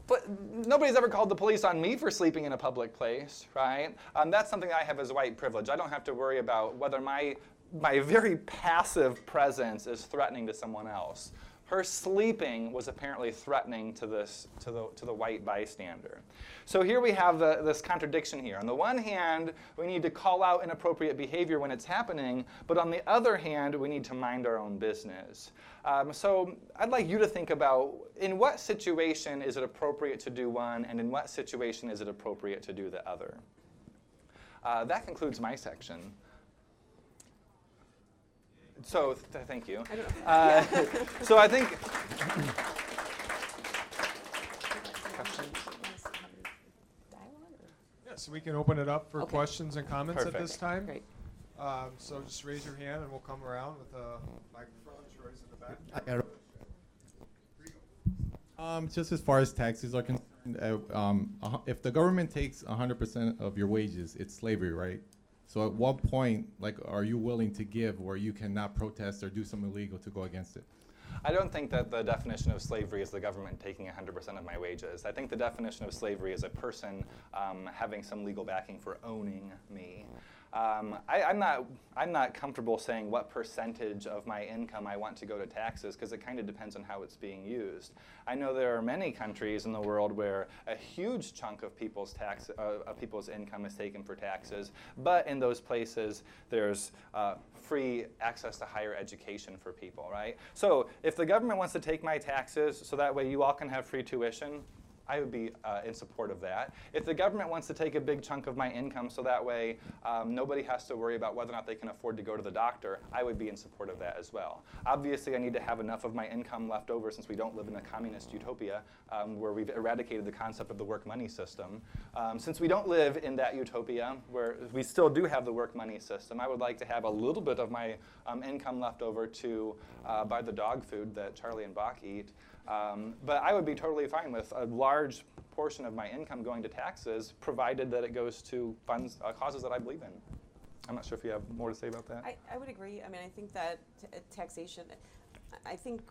but nobody's ever called the police on me for sleeping in a public place, right? Um, that's something I have as white privilege. I don't have to worry about whether my, my very passive presence is threatening to someone else. Her sleeping was apparently threatening to, this, to, the, to the white bystander. So here we have the, this contradiction here. On the one hand, we need to call out inappropriate behavior when it's happening, but on the other hand, we need to mind our own business. Um, so I'd like you to think about in what situation is it appropriate to do one, and in what situation is it appropriate to do the other. Uh, that concludes my section. So th- thank you. Uh, so I think. Yeah, so we can open it up for Okay. questions and comments at this time. Great. Um, so just raise your hand and we'll come around with a microphone. Troy's in the back. Um, just as far as taxes are concerned, uh, um, a hu- if the government takes hundred percent of your wages, it's slavery, right? So at what point, like, are you willing to give where you cannot protest or do something illegal to go against it? I don't think that the definition of slavery is the government taking 100% of my wages. I think the definition of slavery is a person um, having some legal backing for owning me. Um, I, I'm, not, I'm not comfortable saying what percentage of my income I want to go to taxes because it kind of depends on how it's being used. I know there are many countries in the world where a huge chunk of people's, tax, uh, of people's income is taken for taxes, but in those places there's uh, free access to higher education for people, right? So if the government wants to take my taxes so that way you all can have free tuition, I would be uh, in support of that. If the government wants to take a big chunk of my income so that way um, nobody has to worry about whether or not they can afford to go to the doctor, I would be in support of that as well. Obviously, I need to have enough of my income left over since we don't live in a communist utopia um, where we've eradicated the concept of the work money system. Um, since we don't live in that utopia where we still do have the work money system, I would like to have a little bit of my um, income left over to uh, buy the dog food that Charlie and Bach eat. Um, but I would be totally fine with a large portion of my income going to taxes, provided that it goes to funds, uh, causes that I believe in. I'm not sure if you have more to say about that. I, I would agree. I mean, I think that uh, taxation, I- think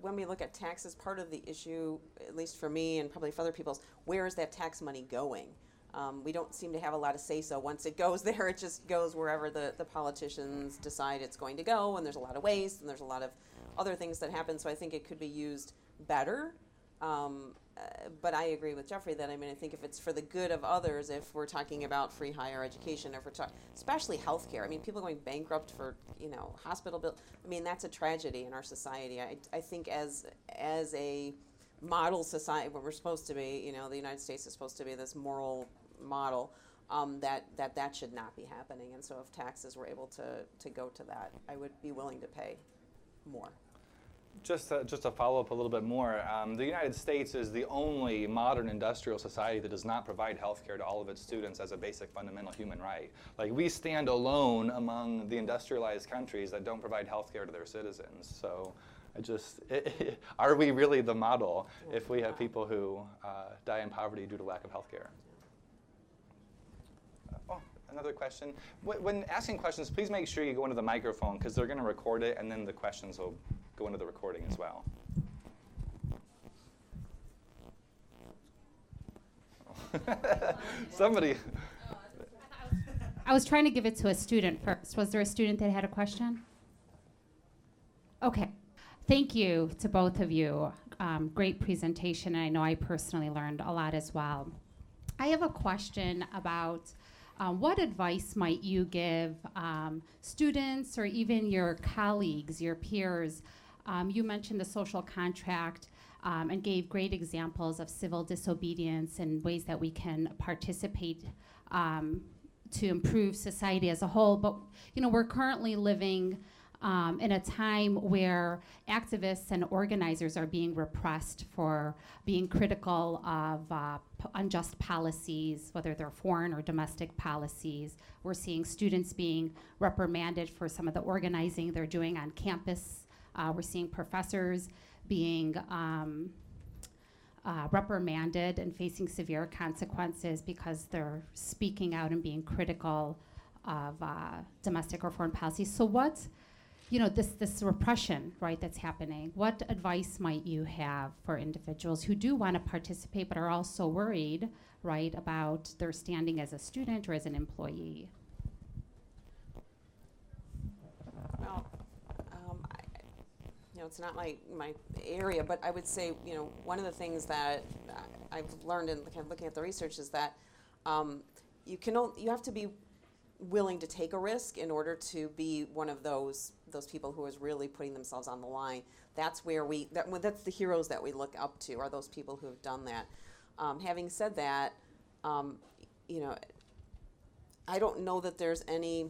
when we look at taxes, part of the issue, at least for me and probably for other people, is where is that tax money going? Um, we don't seem to have a lot of say so. Once it goes there, it just goes wherever the, the politicians decide it's going to go, and there's a lot of waste and there's a lot of other things that happen. So I think it could be used better. Um, uh, but I agree with Jeffrey that I mean I think if it's for the good of others, if we're talking about free higher education, if we're talking especially healthcare, I mean people going bankrupt for you know hospital bill. I mean that's a tragedy in our society. I, I think as as a model society, what we're supposed to be, you know, the United States is supposed to be this moral model. Um, that, that that should not be happening, and so if taxes were able to, to go to that, I would be willing to pay more. Just to, just to follow up a little bit more, um, the United States is the only modern industrial society that does not provide health care to all of its students as a basic fundamental human right. Like we stand alone among the industrialized countries that don't provide health care to their citizens. So I just, are we really the model if we have people who uh, die in poverty due to lack of health care? Oh, another question. When asking questions, please make sure you go into the microphone because they're going to record it and then the questions will go into the recording as well. Somebody, I was trying to give it to a student first. Was there a student that had a question? Okay. Thank you to both of you. Um, great presentation. I know I personally learned a lot as well. I have a question about Um, what advice might you give um, students or even your colleagues, your peers? Um, you mentioned the social contract um, and gave great examples of civil disobedience and ways that we can participate um, to improve society as a whole. But you know, we're currently living um, in a time where activists and organizers are being repressed for being critical of uh, p- unjust policies, whether they're foreign or domestic policies. We're seeing students being reprimanded for some of the organizing they're doing on campus. Uh, we're seeing professors being um, uh, reprimanded and facing severe consequences because they're speaking out and being critical of uh, domestic or foreign policies. So, what, you know, this this repression, right, that's happening. What advice might you have for individuals who do want to participate but are also worried, right, about their standing as a student or as an employee? Well, um, I, you know, it's not my, my area, but I would say, you know, one of the things that I've learned in kind of looking at the research is that um, you can o- you have to be willing to take a risk in order to be one of those those people who is really putting themselves on the line. That's where we that, well, that's the heroes that we look up to are those people who have done that. Um, having said that, um, you know, I don't know that there's any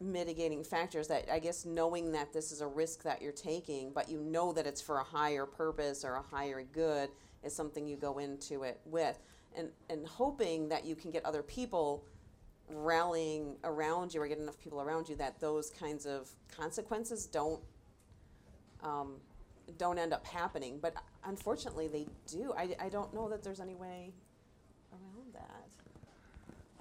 mitigating factors that I guess knowing that this is a risk that you're taking, but you know that it's for a higher purpose or a higher good is something you go into it with. And and hoping that you can get other people rallying around you or get enough people around you that those kinds of consequences don't um, don't end up happening. But unfortunately they do. I, I don't know that there's any way.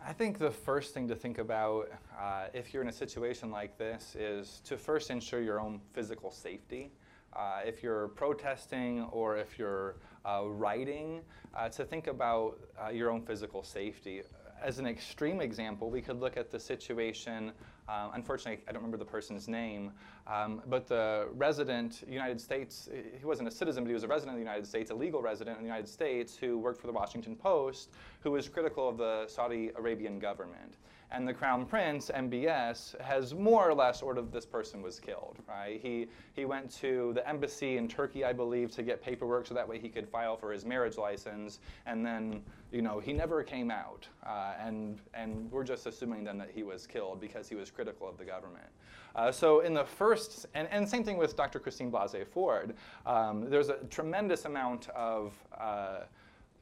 I think the first thing to think about uh, if you're in a situation like this is to first ensure your own physical safety. Uh, if you're protesting or if you're uh, writing, uh, to think about uh, your own physical safety. As an extreme example, we could look at the situation. Um, unfortunately, I don't remember the person's name, um, but the resident United States, he wasn't a citizen, but he was a resident of the United States, a legal resident in the United States who worked for the Washington Post, who was critical of the Saudi Arabian government. And the Crown Prince, MBS, has more or less ordered this person was killed, right? He, he went to the embassy in Turkey, I believe, to get paperwork so that way he could file for his marriage license. And then, you know, he never came out. Uh, and, and we're just assuming then that he was killed because he was critical of the government. Uh, so in the first, and, and same thing with Dr. Christine Blasey Ford, um, there's a tremendous amount of uh,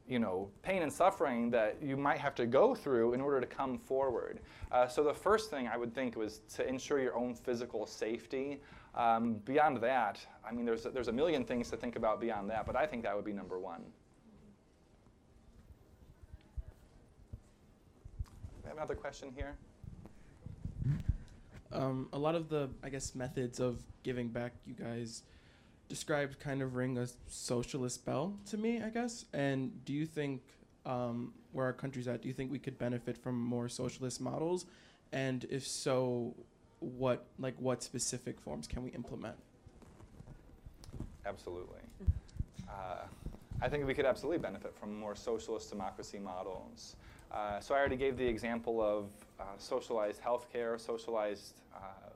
you know, pain and suffering that you might have to go through in order to come forward. Uh, so the first thing I would think was to ensure your own physical safety. Um, beyond that, I mean, there's there's a million things to think about beyond that, but I think that would be number one. I have another question here. Um, a lot of the, I guess, methods of giving back you guys described kind of ring a socialist bell to me, I guess. And do you think, um, where our country's at, do you think we could benefit from more socialist models? And if so, what like what specific forms can we implement? Absolutely. Uh, I think we could absolutely benefit from more socialist democracy models. Uh, so I already gave the example of uh, socialized healthcare, socialized uh,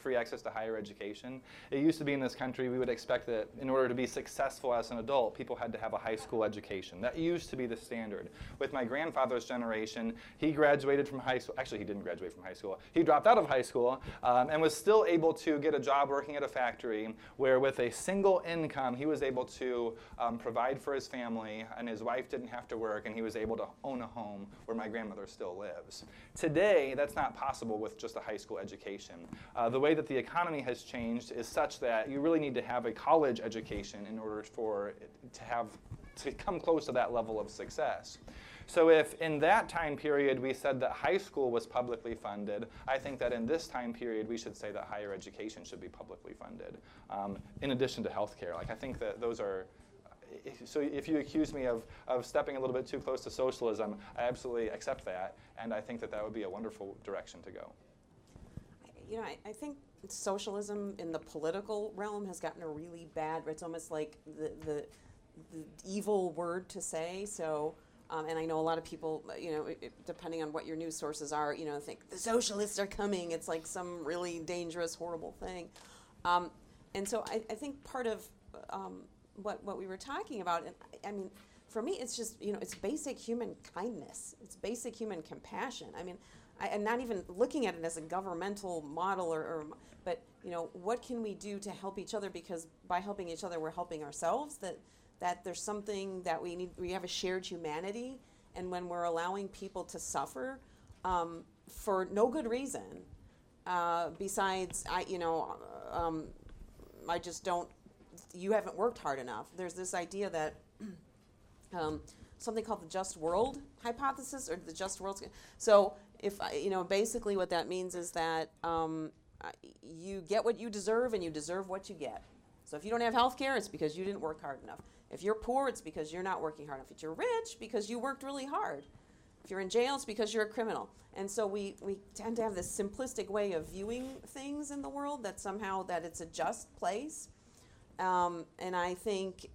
free access to higher education. It used to be in this country, we would expect that in order to be successful as an adult, people had to have a high school education. That used to be the standard. With my grandfather's generation, he graduated from high school. Actually, he didn't graduate from high school. He dropped out of high school um, and was still able to get a job working at a factory where, with a single income, he was able to um, provide for his family, and his wife didn't have to work, and he was able to own a home where my grandmother still lives. Today, that's not possible with just a high school education. Uh, the way that the economy has changed is such that you really need to have a college education in order for to have to come close to that level of success. So if in that time period we said that high school was publicly funded, I think that in this time period we should say that higher education should be publicly funded, um, in addition to healthcare. Like I think that those are. So if you accuse me of, of stepping a little bit too close to socialism, I absolutely accept that, and I think that that would be a wonderful direction to go. You know, I, I think socialism in the political realm has gotten a really bad. It's almost like the the, the evil word to say. So Um, and I know a lot of people, uh, you know, it, depending on what your news sources are, you know, think the socialists are coming. It's like some really dangerous, horrible thing. Um, and so I, I think part of um, what, what we were talking about, and I, I mean, for me, it's just, you know, it's basic human kindness. It's basic human compassion. I mean, I, and not even looking at it as a governmental model or, or, but, you know, what can we do to help each other? Because by helping each other, we're helping ourselves. That, that there's something that we need, we have a shared humanity. And when we're allowing people to suffer um, for no good reason, uh, besides, I, you know, um, I just don't, you haven't worked hard enough. There's this idea that um, something called the just world hypothesis or the just world. So, if you know, basically what that means is that um, you get what you deserve and you deserve what you get. So, if you don't have health care, it's because you didn't work hard enough. If you're poor, it's because you're not working hard enough. If you're rich, because you worked really hard. If you're in jail, it's because you're a criminal. And so we, we tend to have this simplistic way of viewing things in the world that somehow that it's a just place. Um, and I think,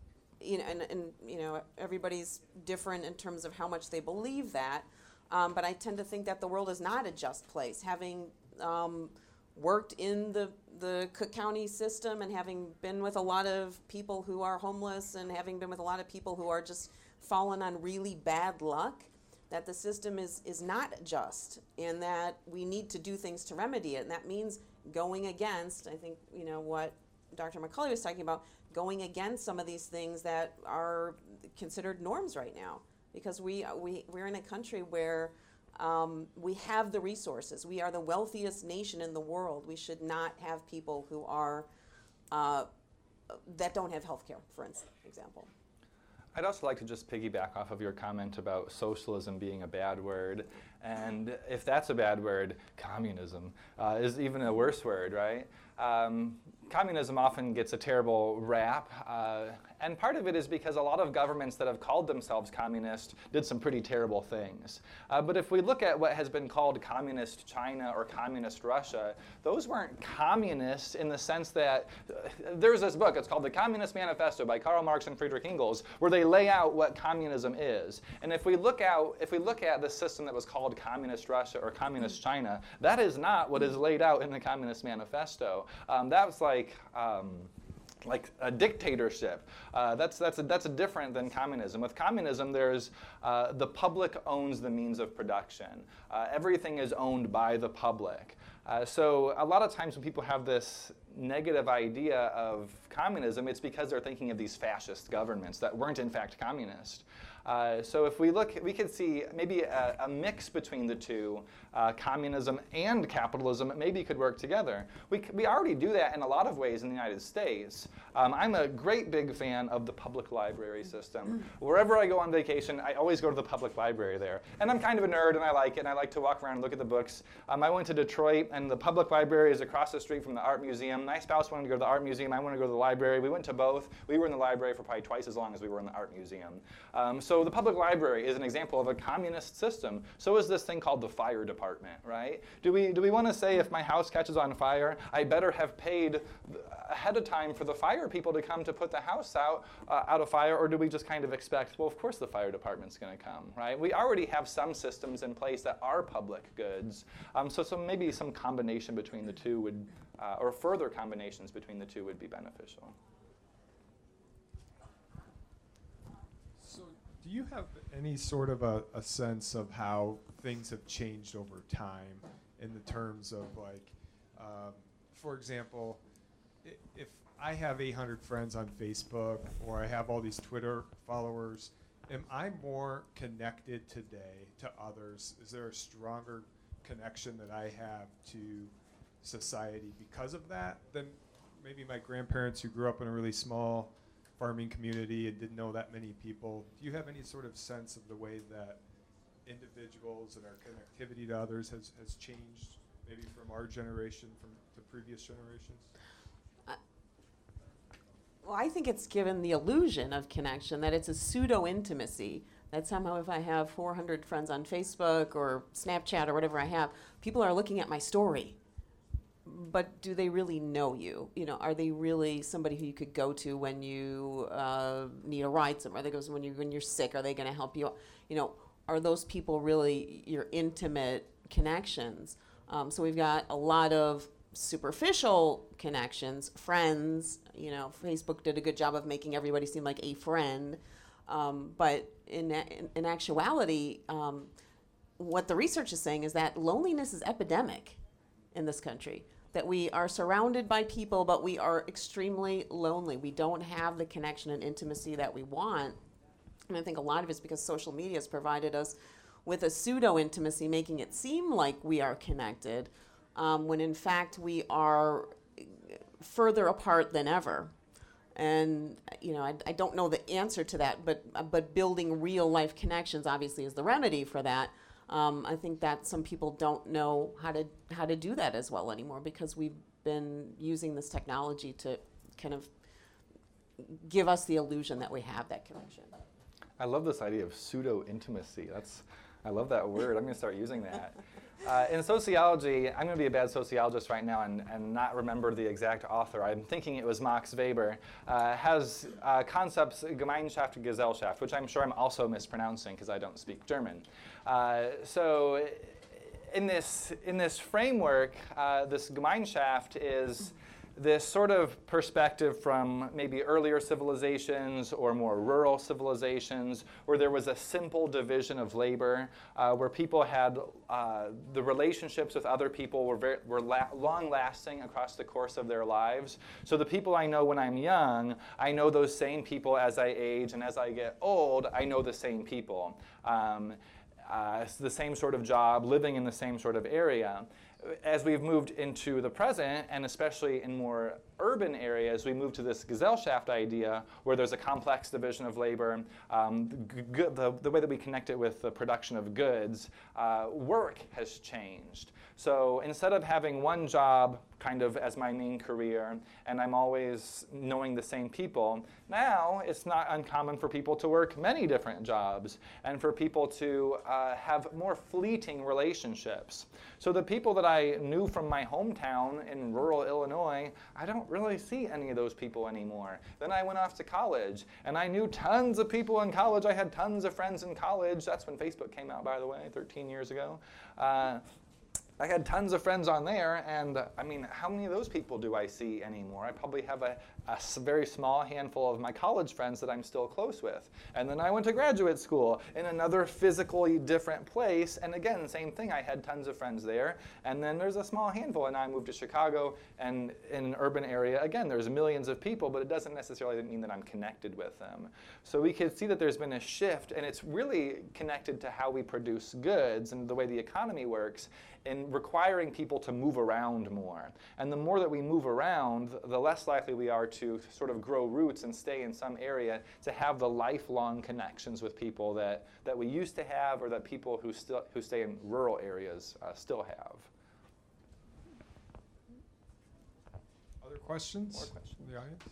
you know, and, and you know, everybody's different in terms of how much they believe that. Um, but I tend to think that the world is not a just place. Having um, worked in the the Cook County system and having been with a lot of people who are homeless and having been with a lot of people who are just fallen on really bad luck, that the system is is not just and that we need to do things to remedy it. And that means going against, I think, you know, what Dr. McCully was talking about, going against some of these things that are considered norms right now. Because we, we, we're in a country where um, we have the resources. We are the wealthiest nation in the world. We should not have people who are, uh, that don't have health care, for instance, example. I'd also like to just piggyback off of your comment about socialism being a bad word. And if that's a bad word, communism uh, is even a worse word, right? Um, communism often gets a terrible rap. Uh, and part of it is because a lot of governments that have called themselves communist did some pretty terrible things. Uh, but if we look at what has been called communist China or communist Russia, those weren't communists in the sense that uh, there's this book, it's called The Communist Manifesto by Karl Marx and Friedrich Engels, where they lay out what communism is. And if we look out, if we look at the system that was called communist Russia or communist China, that is not what is laid out in the Communist Manifesto. Um, that was like um, like a dictatorship. Uh, that's, that's, a, that's a different than communism. With communism, there's uh, the public owns the means of production. Uh, everything is owned by the public. Uh, so a lot of times when people have this negative idea of communism, it's because they're thinking of these fascist governments that weren't in fact communist. Uh, so if we look, we could see maybe a, a mix between the two, uh, communism and capitalism maybe could work together. We, we already do that in a lot of ways in the United States. Um, I'm a great big fan of the public library system. Wherever I go on vacation, I always go to the public library there. And I'm kind of a nerd and I like it and I like to walk around and look at the books. Um, I went to Detroit and the public library is across the street from the art museum. My spouse wanted to go to the art museum, I wanted to go to the library. We went to both. We were in the library for probably twice as long as we were in the art museum. Um, so the public library is an example of a communist system. So is this thing called the fire department, right? Do we, do we want to say if my house catches on fire, I better have paid ahead of time for the fire people to come to put the house out, uh, out of fire, or do we just kind of expect, well, of course the fire department's going to come, right? We already have some systems in place that are public goods. Um, so, so maybe some combination between the two would, uh, or further combinations between the two would be beneficial. So, do you have any sort of a, a sense of how things have changed over time in the terms of like, um, for example, if I have 800 friends on Facebook or I have all these Twitter followers, am I more connected today to others? Is there a stronger connection that I have to society because of that than maybe my grandparents who grew up in a really small farming community and didn't know that many people. Do you have any sort of sense of the way that individuals and our connectivity to others has, has changed maybe from our generation from to previous generations? Uh, well, I think it's given the illusion of connection that it's a pseudo intimacy. That somehow, if I have 400 friends on Facebook or Snapchat or whatever I have, people are looking at my story. But do they really know you? You know, are they really somebody who you could go to when you uh, need a ride somewhere? They goes when you when you're sick. Are they going to help you? You know, are those people really your intimate connections? Um, so we've got a lot of superficial connections, friends. You know, Facebook did a good job of making everybody seem like a friend, um, but in, in, in actuality, um, what the research is saying is that loneliness is epidemic in this country. That we are surrounded by people, but we are extremely lonely. We don't have the connection and intimacy that we want. And I think a lot of it's because social media has provided us with a pseudo intimacy, making it seem like we are connected, um, when in fact we are further apart than ever. And you know, I, I don't know the answer to that, but but building real life connections obviously is the remedy for that. Um, I think that some people don't know how to how to do that as well anymore because we've been using this technology to kind of give us the illusion that we have that connection. I love this idea of pseudo intimacy. That's, I love that word. I'm going to start using that. Uh, in sociology, I'm going to be a bad sociologist right now and, and not remember the exact author. I'm thinking it was Max Weber. Uh, has uh, concepts Gemeinschaft, Gesellschaft, which I'm sure I'm also mispronouncing because I don't speak German. Uh, so, in this in this framework, uh, this Gemeinschaft is this sort of perspective from maybe earlier civilizations or more rural civilizations where there was a simple division of labor, uh, where people had uh, the relationships with other people were, very, were la- long lasting across the course of their lives. So the people I know when I'm young, I know those same people as I age, and as I get old, I know the same people. Um, uh, the same sort of job, living in the same sort of area as we've moved into the present, and especially in more urban areas, we move to this Gesellschaft idea where there's a complex division of labor. Um, the, the, the, way that we connect it with the production of goods, uh, work has changed. So instead of having one job kind of as my main career and I'm always knowing the same people, now it's not uncommon for people to work many different jobs and for people to uh, have more fleeting relationships. So the people that I knew from my hometown in rural Illinois, I don't really see any of those people anymore. Then I went off to college and I knew tons of people in college. I had tons of friends in college. That's when Facebook came out, by the way, 13 years ago. Uh, I had tons of friends on there, and uh, I mean, how many of those people do I see anymore? I probably have a, a very small handful of my college friends that I'm still close with. And then I went to graduate school in another physically different place, and again, same thing, I had tons of friends there. And then there's a small handful, and I moved to Chicago, and in an urban area, again, there's millions of people, but it doesn't necessarily mean that I'm connected with them. So we can see that there's been a shift, and it's really connected to how we produce goods and the way the economy works in requiring people to move around more. And the more that we move around, the less likely we are to sort of grow roots and stay in some area to have the lifelong connections with people that, that we used to have or that people who, still, who stay in rural areas uh, still have. Other questions? More questions. from the audience?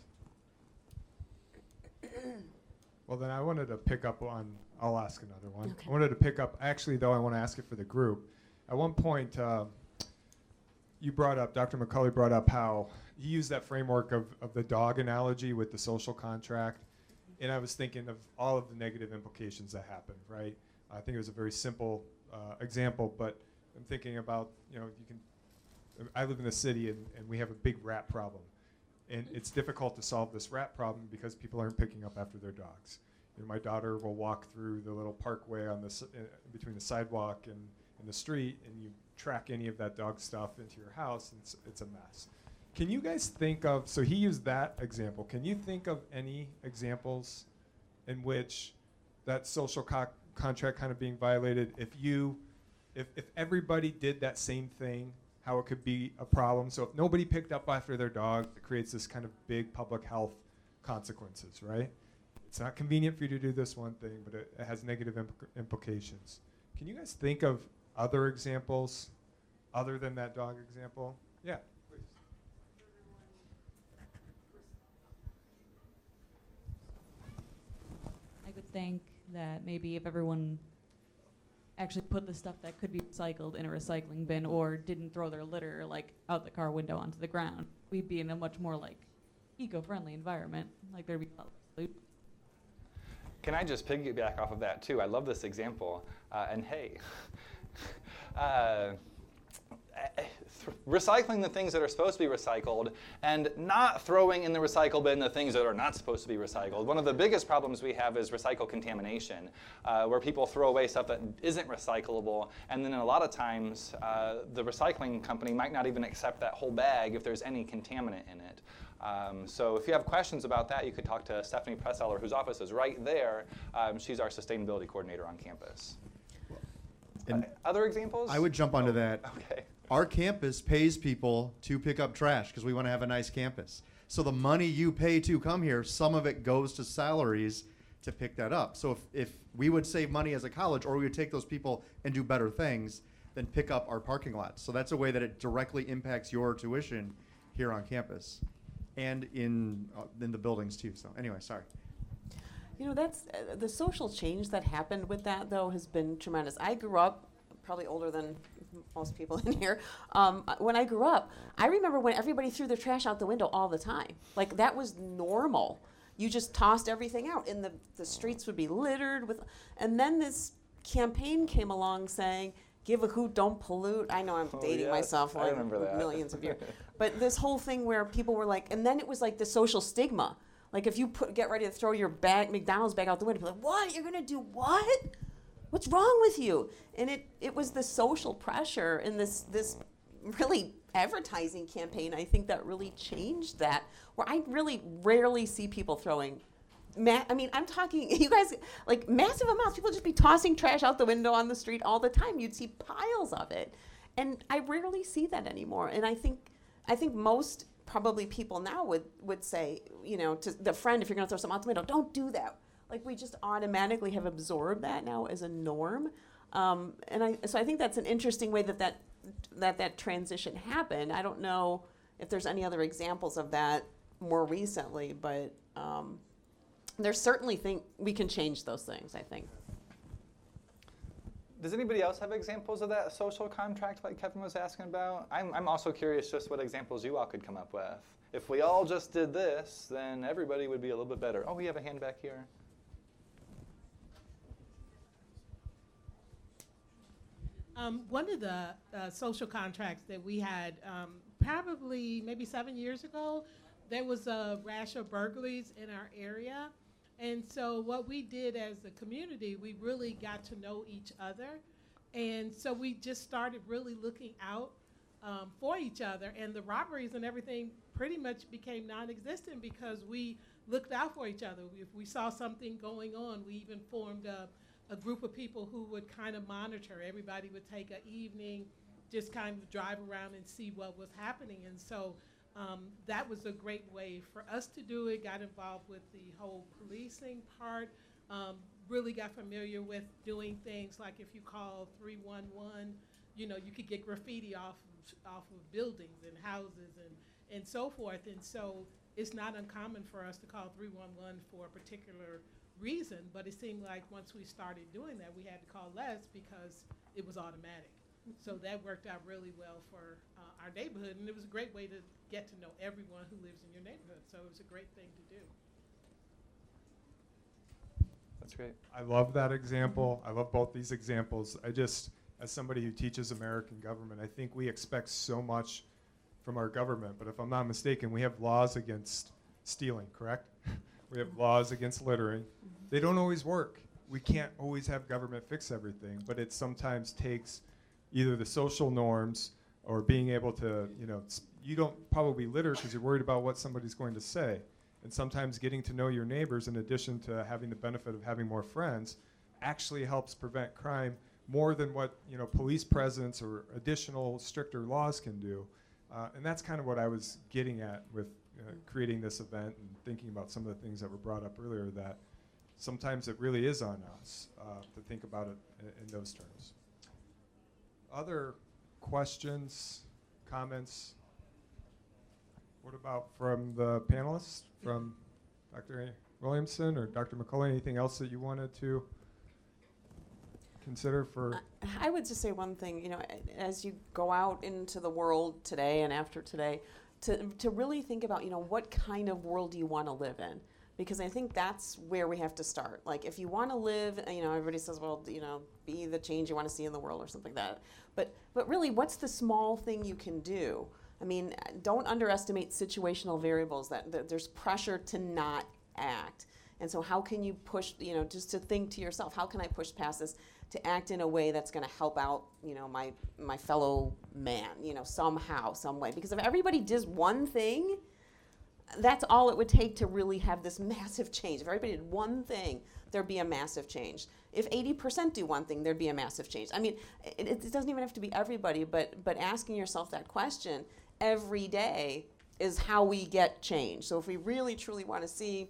well, then I wanted to pick up on, I'll ask another one. Okay. I wanted to pick up, actually, though, I want to ask it for the group. At one point, uh, you brought up, Dr. McCully brought up how he used that framework of, of the dog analogy with the social contract. And I was thinking of all of the negative implications that happen, right? I think it was a very simple uh, example, but I'm thinking about, you know, you can, I live in the city and, and we have a big rat problem. And it's difficult to solve this rat problem because people aren't picking up after their dogs. You know, my daughter will walk through the little parkway on the, uh, between the sidewalk and, and the street, and you track any of that dog stuff into your house, it's, it's a mess. Can you guys think of, so he used that example, can you think of any examples in which that social co- contract kind of being violated, if you, if, if everybody did that same thing, how it could be a problem? So if nobody picked up after their dog, it creates this kind of big public health consequences, right? It's not convenient for you to do this one thing, but it, it has negative implic- implications. Can you guys think of other examples other than that dog example? Yeah, please. I would think that maybe if everyone actually put the stuff that could be recycled in a recycling bin or didn't throw their litter like out the car window onto the ground, we'd be in a much more like eco-friendly environment. Like there'd be a lot less pollution. Can I just piggyback off of that too? I love this example. Uh, and hey, uh, th- recycling the things that are supposed to be recycled and not throwing in the recycle bin the things that are not supposed to be recycled. One of the biggest problems we have is recycle contamination, uh, where people throw away stuff that isn't recyclable, and then a lot of times uh, the recycling company might not even accept that whole bag if there's any contaminant in it. Um, so if you have questions about that, you could talk to Stephanie Presseller, whose office is right there. Um, she's our sustainability coordinator on campus. And Uh, other examples? I would jump onto that. Okay. Our campus pays people to pick up trash because we want to have a nice campus. So the money you pay to come here, some of it goes to salaries to pick that up. So if, if we would save money as a college, or we would take those people and do better things, then pick up our parking lots. So that's a way that it directly impacts your tuition here on campus and in uh, in the buildings too. So anyway, sorry. You know, that's uh, the social change that happened with that, though, has been tremendous. I grew up, probably older than most people in here. Um, uh, when I grew up, I remember when everybody threw their trash out the window all the time. Like, that was normal. You just tossed everything out, and the, the streets would be littered with. And then this campaign came along saying, Give a hoot, don't pollute. I know I'm Oh, dating myself like millions of years. But this whole thing where people were like, and then it was like the social stigma. Like if you put, get ready to throw your bag, McDonald's bag out the window, are like, what? You're gonna do what? What's wrong with you? And it, it was the social pressure and this this really advertising campaign. I think that really changed that. Where I really rarely see people throwing. Ma- I mean, I'm talking. You guys like massive amounts. People just be tossing trash out the window on the street all the time. You'd see piles of it, and I rarely see that anymore. And I think I think most probably people now would would say, you know, to the friend, if you're going to throw some the window, don't do that. Like we just automatically have absorbed that now as a norm, um, and I so I think that's an interesting way that that that that transition happened. I don't know if there's any other examples of that more recently, but um, there's certainly think we can change those things. I think. Does anybody else have examples of that social contract like Kevin was asking about? I'm, I'm also curious just what examples you all could come up with. If we all just did this, then everybody would be a little bit better. Oh, we have a hand back here. Um, one of the uh, social contracts that we had um, probably maybe seven years ago, there was a rash of burglaries in our area. And so, what we did as a community, we really got to know each other. And so, we just started really looking out um, for each other. And the robberies and everything pretty much became non existent because we looked out for each other. If we saw something going on, we even formed a a group of people who would kind of monitor. Everybody would take an evening, just kind of drive around and see what was happening. And so um, that was a great way for us to do it. Got involved with the whole policing part. Um, really got familiar with doing things like if you call 311, you know, you could get graffiti off of, off of buildings and houses and, and so forth. And so it's not uncommon for us to call 311 for a particular reason, but it seemed like once we started doing that, we had to call less because it was automatic. So that worked out really well for uh, our neighborhood, and it was a great way to get to know everyone who lives in your neighborhood. So it was a great thing to do. That's great. I love that example. I love both these examples. I just, as somebody who teaches American government, I think we expect so much from our government. But if I'm not mistaken, we have laws against stealing, correct? we have laws against littering. They don't always work. We can't always have government fix everything, but it sometimes takes either the social norms or being able to, you know, you don't probably litter because you're worried about what somebody's going to say. And sometimes getting to know your neighbors, in addition to having the benefit of having more friends, actually helps prevent crime more than what you know police presence or additional stricter laws can do. Uh, and that's kind of what I was getting at with uh, creating this event and thinking about some of the things that were brought up earlier. That sometimes it really is on us uh, to think about it in, in those terms. Other questions, comments? What about from the panelists, from Dr. Williamson or Dr. McCully? Anything else that you wanted to? consider for? I would just say one thing, you know, as you go out into the world today and after today, to, to really think about, you know, what kind of world do you want to live in? Because I think that's where we have to start. Like, if you want to live, you know, everybody says, well, you know, be the change you want to see in the world or something like that. But, but really, what's the small thing you can do? I mean, don't underestimate situational variables. That, that there's pressure to not act. And so, how can you push, you know, just to think to yourself, how can I push past this to act in a way that's going to help out, you know, my, my fellow man, you know, somehow, some way? Because if everybody does one thing, that's all it would take to really have this massive change. If everybody did one thing, there'd be a massive change. If 80% do one thing, there'd be a massive change. I mean, it, it doesn't even have to be everybody, but, but asking yourself that question every day is how we get change. So if we really truly want to see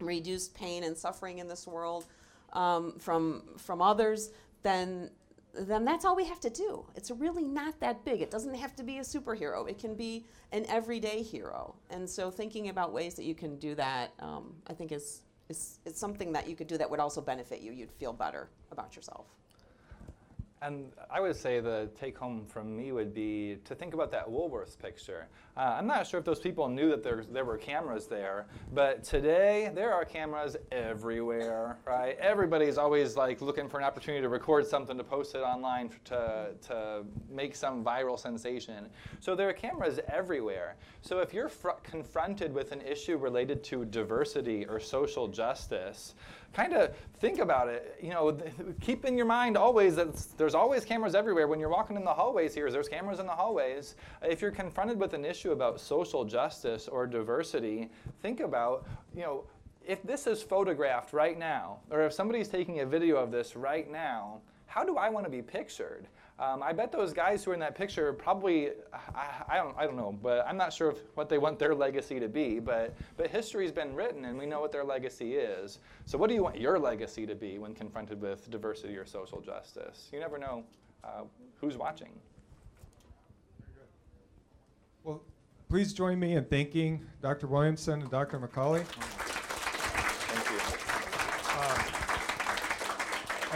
reduced pain and suffering in this world um, from from others, then then that's all we have to do. It's really not that big. It doesn't have to be a superhero. It can be an everyday hero. And so thinking about ways that you can do that, um, I think is is is something that you could do that would also benefit you. You'd feel better about yourself. And I would say the take home from me would be to think about that Woolworths picture. Uh, I'm not sure if those people knew that there, there were cameras there, but today there are cameras everywhere, right? Everybody's always like looking for an opportunity to record something to post it online to, to make some viral sensation. So there are cameras everywhere. So if you're fr- confronted with an issue related to diversity or social justice, kind of think about it. You know, th- keep in your mind always that there's always cameras everywhere. When you're walking in the hallways here, there's cameras in the hallways. If you're confronted with an issue about social justice or diversity, think about, you know, if this is photographed right now, or if somebody's taking a video of this right now, how do I want to be pictured? Um, I bet those guys who are in that picture probably, I, I, don't, I don't know, but I'm not sure if, what they want their legacy to be. But, but history's been written and we know what their legacy is. So, what do you want your legacy to be when confronted with diversity or social justice? You never know uh, who's watching. Well, please join me in thanking Dr. Williamson and Dr. McCully. Thank you.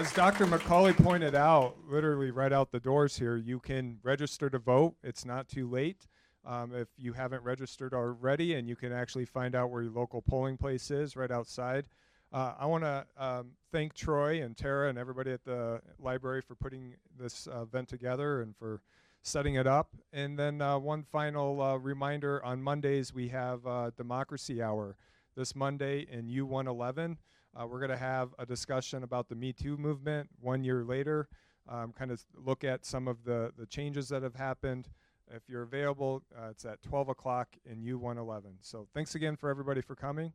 As Dr. McCully pointed out, literally right out the doors here, you can register to vote. It's not too late. Um, if you haven't registered already, and you can actually find out where your local polling place is right outside. Uh, I want to um, thank Troy and Tara and everybody at the library for putting this uh, event together and for setting it up. And then uh, one final uh, reminder on Mondays, we have uh, Democracy Hour this Monday in U111. Uh, we're going to have a discussion about the Me Too movement one year later, um, kind of look at some of the, the changes that have happened. If you're available, uh, it's at 12 o'clock in U111. So thanks again for everybody for coming.